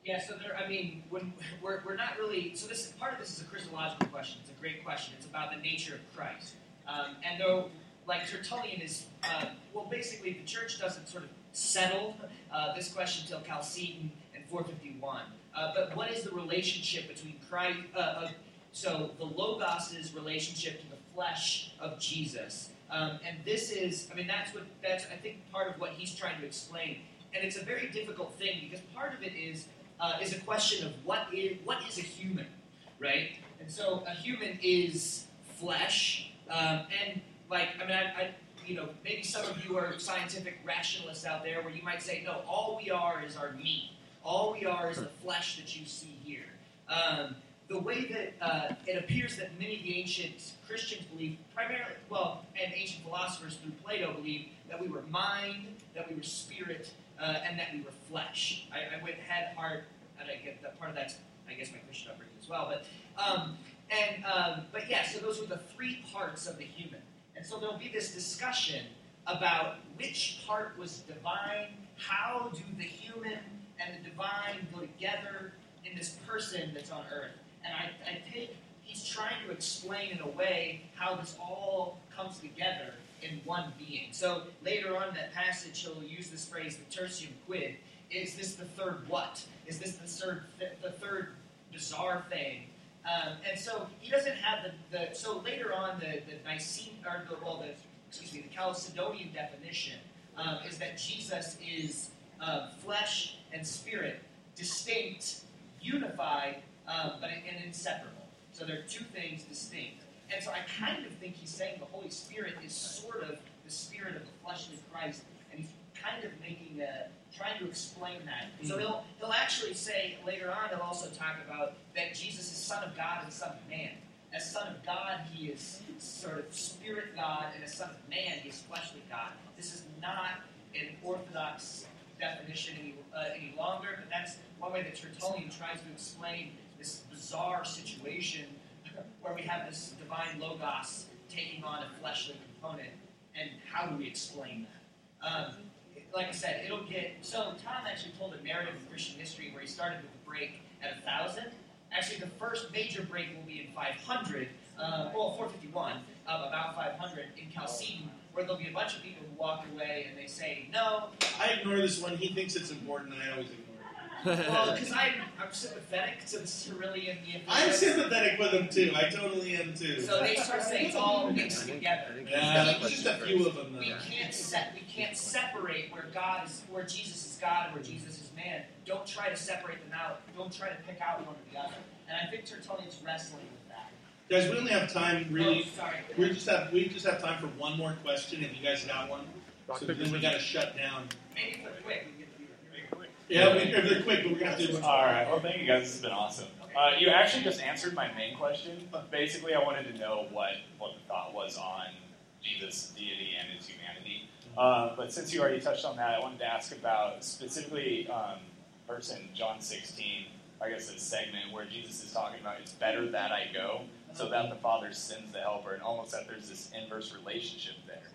Yeah, so there. I mean, when we're, we're not really. So this part of this is a Christological question. It's a great question. It's about the nature of Christ. Um, and though, like Tertullian is, uh, well, basically the church doesn't sort of settle uh, this question until Chalcedon and 451. Uh, but what is the relationship between Christ? Uh, so the Logos's relationship to the flesh of Jesus. Um, and this is, I mean, that's what that's I think part of what he's trying to explain. And it's a very difficult thing because part of it is uh, is a question of what is what is a human, right? And so a human is flesh, um, and like I mean, I, I, you know maybe some of you are scientific rationalists out there where you might say, no, all we are is our meat. All we are is the flesh that you see here. Um, the way that uh, it appears that many of the ancient Christians believe, primarily, well, and ancient philosophers through Plato believe that we were mind, that we were spirit, uh, and that we were flesh. I, I went head, heart, and I get that part of that's, I guess, my Christian upbringing as well. But um, and um, but yeah, so those were the three parts of the human, and so there'll be this discussion about which part was divine, how do the human and the divine go together in this person that's on earth. And I, I think he's trying to explain in a way how this all comes together in one being. So later on in that passage, he'll use this phrase, the tertium quid. Is this the third what? Is this the third, the third bizarre thing? Um, and so he doesn't have the, the so later on the, the Nicene, or the, well, the, excuse me, the Chalcedonian definition um, is that Jesus is uh, flesh and spirit, distinct, unified, um, but and inseparable. So they're two things distinct. And so I kind of think he's saying the Holy Spirit is sort of the spirit of the flesh fleshly Christ, and he's kind of making a trying to explain that. So he'll he'll actually say later on he'll also talk about that Jesus is Son of God and Son of Man. As Son of God, he is sort of spirit God, and as Son of Man, he is fleshly God. This is not an orthodox definition any, uh, any longer, but that's one way that Tertullian tries to explain this bizarre situation where we have this divine logos taking on a fleshly component, and how do we explain that? Um, like I said, it'll get. So Tom actually told a narrative of Christian history where he started with a break at a thousand. Actually, the first major break will be in 500, uh, well, 451, uh, about 500 in Chalcedon, where there'll be a bunch of people who walk away and they say, no. I ignore this one. He thinks it's important, I always ignore. Well, because I'm, I'm sympathetic to the Cyrillian. I'm sympathetic with them too. I totally am too. So they sort of say it's all mixed together. Yeah, just a few of them. Though. We can't set. We can't separate where God is, where Jesus is God, and where Jesus is man. Don't try to separate them out. Don't try to pick out one or the other. And I think Tertullian's wrestling with that. Guys, we only have time really. Oh, sorry. We just have we just have time for one more question. If you guys got one, so then we got to shut down. Maybe for quick. Yeah, we, they're quick, but gonna have to do one. All right. Well, thank you guys. This has been awesome. Uh, you actually just answered my main question. Basically, I wanted to know what what the thought was on Jesus' deity and his humanity. Uh, but since you already touched on that, I wanted to ask about specifically um, verse in John 16. I guess this segment where Jesus is talking about it's better that I go, so that the Father sends the Helper, and almost that there's this inverse relationship there.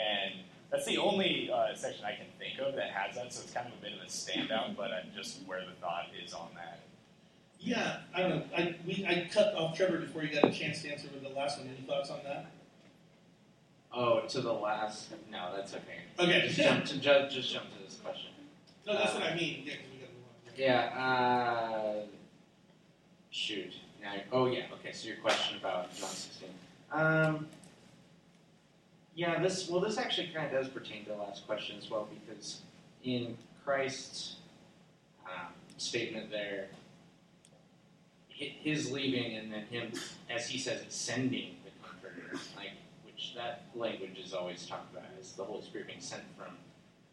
And that's the only uh, section I can think of that has that, so it's kind of a bit of a standout, but I'm just where the thought is on that. Yeah, I don't know. I we I cut off Trevor before you got a chance to answer with the last one. Any thoughts on that? Oh, to the last. No, that's okay. Okay. Just jump to ju- just jump to this question. No, that's what I mean. Yeah, 'cause we gotta move on. Yeah. Uh, shoot. Now, oh yeah. Okay. So your question about John 16. Um, yeah. This well, this actually kind of does pertain to the last question as well because in Christ's um, statement there, his leaving and then him, as he says, sending the Comforter, like which that language is always talked about as the Holy Spirit being sent from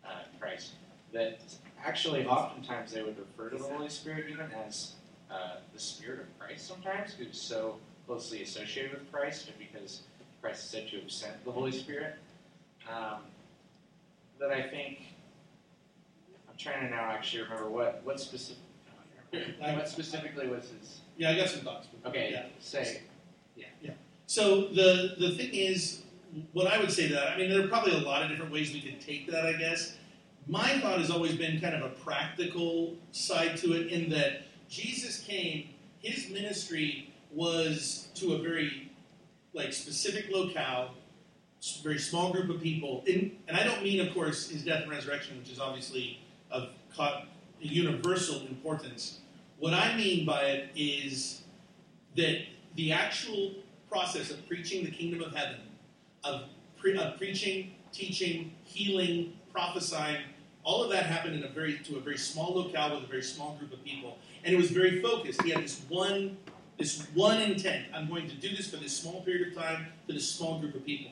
uh, Christ. that actually oftentimes they would refer to the Holy Spirit even as uh, the Spirit of Christ sometimes, who's so closely associated with Christ, because Christ is said to have sent the Holy Spirit. Um, that I think I'm trying to now actually remember what what specific what specifically was his. Yeah, I got some thoughts. Okay, Yeah. say Yeah. Yeah. So the the thing is, what I would say to that, I mean, there are probably a lot of different ways we could take that. I guess my thought has always been kind of a practical side to it, in that Jesus came, his ministry was to a very like specific locale, very small group of people, in, and I don't mean, of course, his death and resurrection, which is obviously of universal importance. What I mean by it is that the actual process of preaching the kingdom of heaven, of, pre- of preaching, teaching, healing, prophesying, all of that happened in a very to a very small locale with a very small group of people, and it was very focused. He had this one this one intent: I'm going to do this for this small period of time to this small group of people.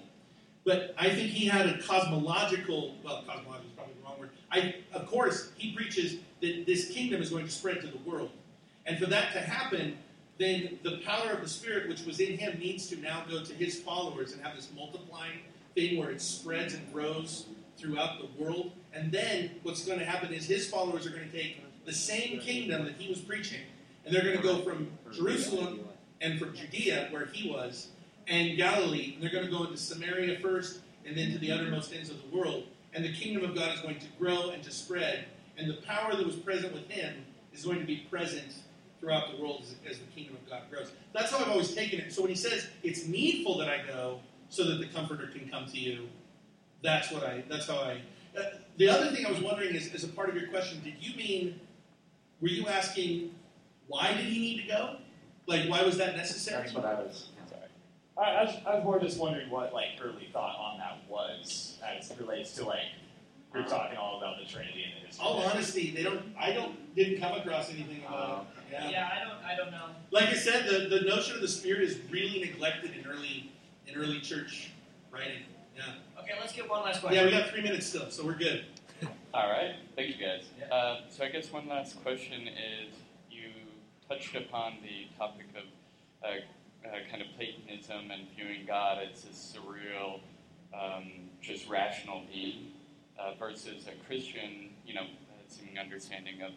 But I think he had a cosmological well, cosmological is probably the wrong word. I of course he preaches that this kingdom is going to spread to the world, and for that to happen, then the power of the Spirit, which was in him, needs to now go to his followers and have this multiplying thing where it spreads and grows throughout the world. And then what's going to happen is his followers are going to take the same kingdom that he was preaching, and they're going to go from Jerusalem and from Judea, where he was, and Galilee, and they're going to go into Samaria first, and then to the uttermost ends of the world. And the kingdom of God is going to grow and to spread, and the power that was present with him is going to be present throughout the world as, as the kingdom of God grows. That's how I've always taken it. So when he says it's needful that I go so that the Comforter can come to you, that's what I. That's how I. Uh, the other thing I was wondering is, as a part of your question, did you mean? Were you asking why did he need to go? Like why was that necessary? that's what I was. I, I, was, I was more just wondering what like early thought on that was as it relates to like you're talking all about the Trinity and the history. All honesty, they don't. I don't. Didn't come across anything about it. Yeah. Yeah, I don't, I don't know. Like I said, the, the notion of the Spirit is really neglected in early in early church writing. Yeah. Okay, let's get one last question. Yeah, we got three minutes still, so we're good. All right, thank you guys. Yeah. Uh, so I guess one last question is you touched upon the topic of uh, uh, kind of Platonism and viewing God as this surreal, um, just rational being uh, versus a Christian, you know, seeming understanding of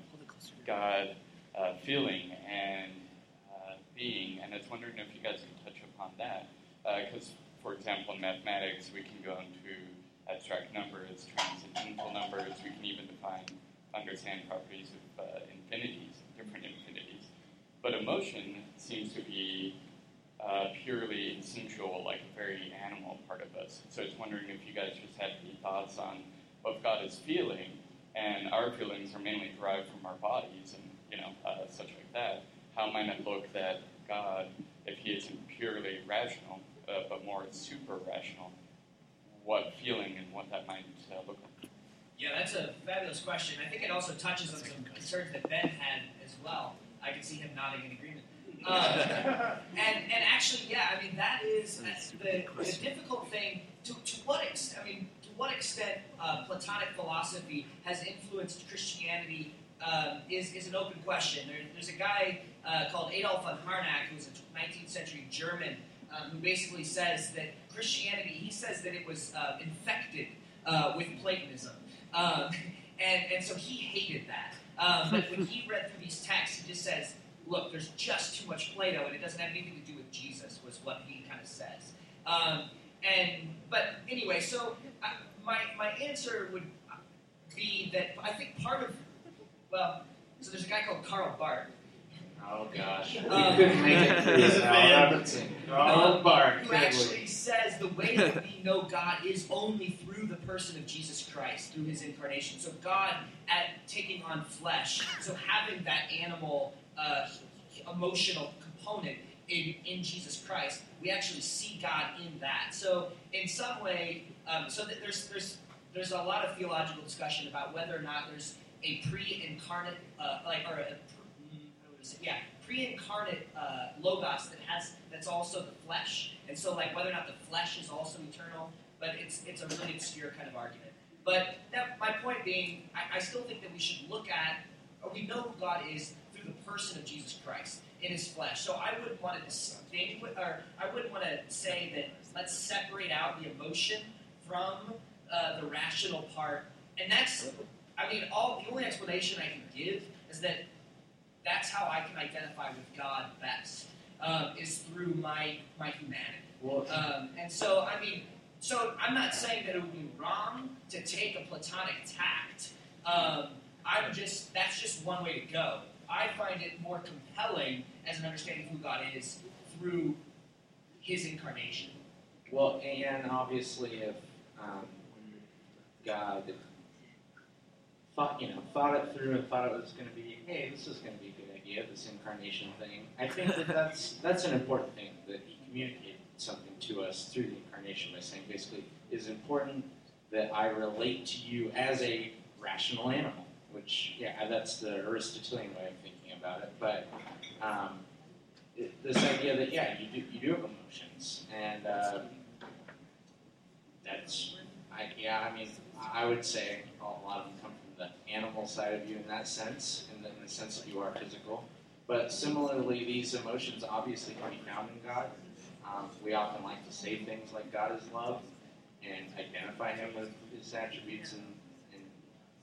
God uh, feeling and uh, being. And I was wondering if you guys could touch upon that. Because, for example, in mathematics, we can go into abstract numbers, transcendental numbers. We can even define, understand properties of uh, infinities, different infinities. But emotion seems to be uh, purely instinctual, like a very animal part of us. So I was wondering if you guys just had any thoughts on what God is feeling, and our feelings are mainly derived from our bodies and you know uh, such like that. How might it look that God, if He isn't purely rational, uh, but more super rational, what feeling and what that might uh, look like? Yeah, that's a fabulous question. I think it also touches on some concerns that Ben had as well. I can see him nodding in agreement. Um, and and actually, yeah, I mean that is the, the difficult thing. To, to what extent? I mean, to what extent uh, Platonic philosophy has influenced Christianity um, is is an open question. There, there's a guy uh, called Adolf von Harnack who was a 19th century German um, who basically says that Christianity. He says that it was uh, infected uh, with Platonism, um, and and so he hated that. Um, but when he read through these texts, he just says, "Look, there's just too much Plato, and it doesn't have anything to do with Jesus." Was what he kind of says. Um, and but anyway, so uh, my my answer would be that I think part of well, so there's a guy called Karl Barth Oh gosh, we Um, couldn't make it He's a Al fan. Robertson. Oh, Barth, who actually says the way that we know God is only through the person of Jesus Christ, through his incarnation. So God at taking on flesh, so having that animal uh, emotional component in, in Jesus Christ, we actually see God in that. So in some way, um, so that there's there's there's a lot of theological discussion about whether or not there's a pre-incarnate, uh, like or a, mm, yeah, pre-incarnate uh, logos that has that's also the flesh, and so like whether or not the flesh is also eternal, but it's it's a really obscure kind of argument. But that, my point being, I, I still think that we should look at, or we know who God is through the person of Jesus Christ in His flesh. So I wouldn't want to distinguish, or I wouldn't want to say that let's separate out the emotion from uh, the rational part. And that's, I mean, all the only explanation I can give is that that's how I can identify with God best um, is through my my humanity. Um, and so, I mean, so I'm not saying that it would be wrong to take a platonic tact. Um, I'm just that's just one way to go. I find it more compelling as an understanding of who God is through His incarnation. Well, and obviously, if um, God thought, you know, thought it through and thought it was going to be, hey, this is going to be a good idea, this incarnation thing. I think that that's that's an important thing that He communicated something to us through the incarnation by saying, basically, it is important that I relate to you as a rational animal. Which, yeah, that's the Aristotelian way of thinking about it, but. Um, it- this idea that yeah, you do you do have emotions, and uh, that's I yeah, I mean I would say a lot of them come the animal side of you in that sense, in the, in the sense that you are physical. But similarly, these emotions obviously can be found in God. Um, we often like to say things like God is love and identify Him with His attributes in, in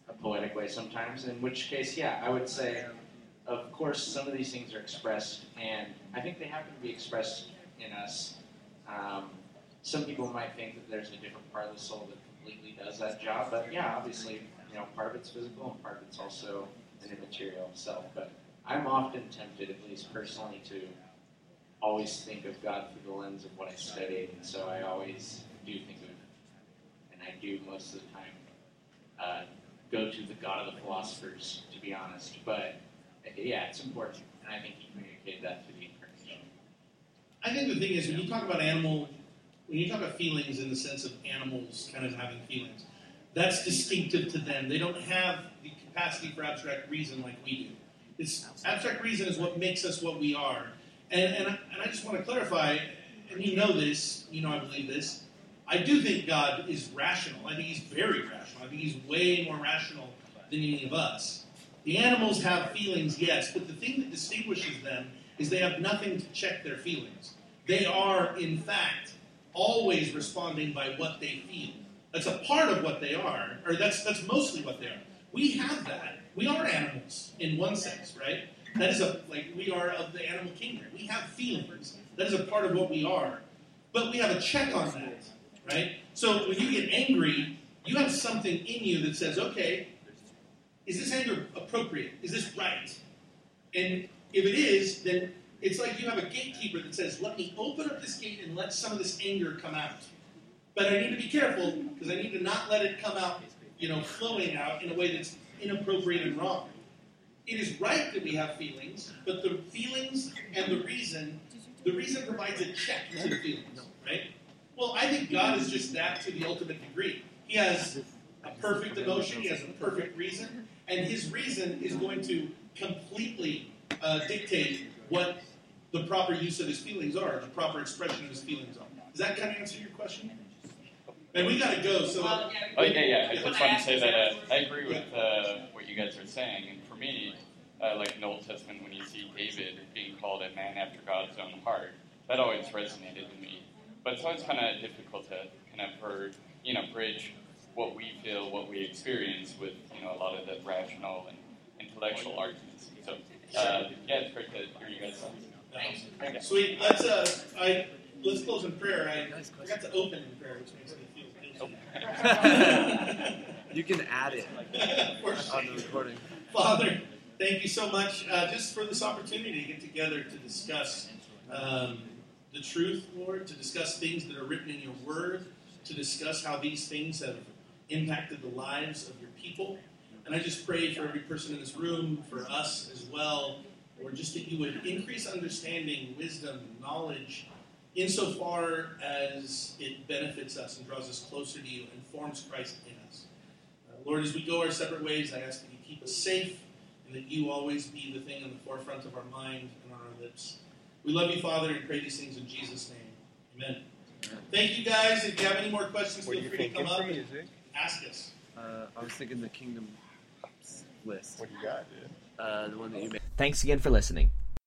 a poetic way sometimes. In which case, yeah, I would say of course, some of these things are expressed, and I think they happen to be expressed in us. Um, some people might think that there's a different part of the soul that completely does that job, but yeah, obviously, you know, part of it's physical and part of it's also an immaterial self. But I'm often tempted, at least personally, to always think of God through the lens of what I studied, and so I always do think of, it and I do most of the time, uh, go to the God of the philosophers, to be honest. But yeah, it's important, and I think he communicated that to the incarnation. I think the thing is, when you talk about animal, when you talk about feelings in the sense of animals kind of having feelings, that's distinctive to them. They don't have the capacity for abstract reason like we do. It's abstract reason is what makes us what we are. And, and, I, and I just want to clarify, and you know this, you know I believe this. I do think God is rational. I think He's very rational. I think He's way more rational than any of us. The animals have feelings, yes, but the thing that distinguishes them is they have nothing to check their feelings. They are, in fact, always responding by what they feel. That's a part of what they are, or that's that's mostly what they are. We have that. We are animals in one sense, right? That is a like we are of the animal kingdom. We have feelings. That is a part of what we are. But we have a check on that, right? So when you get angry, you have something in you that says, okay, is this anger appropriate? Is this right? And if it is, then it's like you have a gatekeeper that says, let me open up this gate and let some of this anger come out. But I need to be careful because I need to not let it come out, you know, flowing out in a way that's inappropriate and wrong. It is right that we have feelings, but the feelings and the reason, the reason provides a check to the feelings, right? Well, I think God is just that to the ultimate degree. He has a perfect emotion, he has a perfect reason, and his reason is going to completely uh, dictate what the proper use of his feelings are, the proper expression of his feelings are. Does that kind of answer your question? And we got to go. So, Well, yeah, Oh yeah, yeah. I When just I want to say that uh, I agree with uh, what you guys are saying, and for me, uh, like in the Old Testament, when you see David being called a man after God's own heart, that always resonated with me. But it's always kind of difficult to kind of for, you know bridge what we feel, what we experience with you know a lot of the rational and intellectual arguments. So uh, yeah, it's great to hear you guys. Thanks. Sweet. Let's uh, I let's close in prayer. I forgot to open in prayer, which makes me guilty. You can add it on the recording. Father, thank you so much uh, just for this opportunity to get together to discuss um, the truth, Lord, to discuss things that are written in your word, to discuss how these things have impacted the lives of your people. And I just pray for every person in this room, for us as well, or just that you would increase understanding, wisdom, knowledge, insofar as it benefits us and draws us closer to you and forms Christ in us. Uh, Lord, as we go our separate ways, I ask that you keep us safe and that you always be the thing on the forefront of our mind and on our lips. We love you, Father, and pray these things in Jesus' name. Amen. Thank you, guys. If you have any more questions, feel free to come up and ask us. Uh, I was thinking the kingdom list. What do you got, dude? Uh, the one that you made. Thanks again for listening.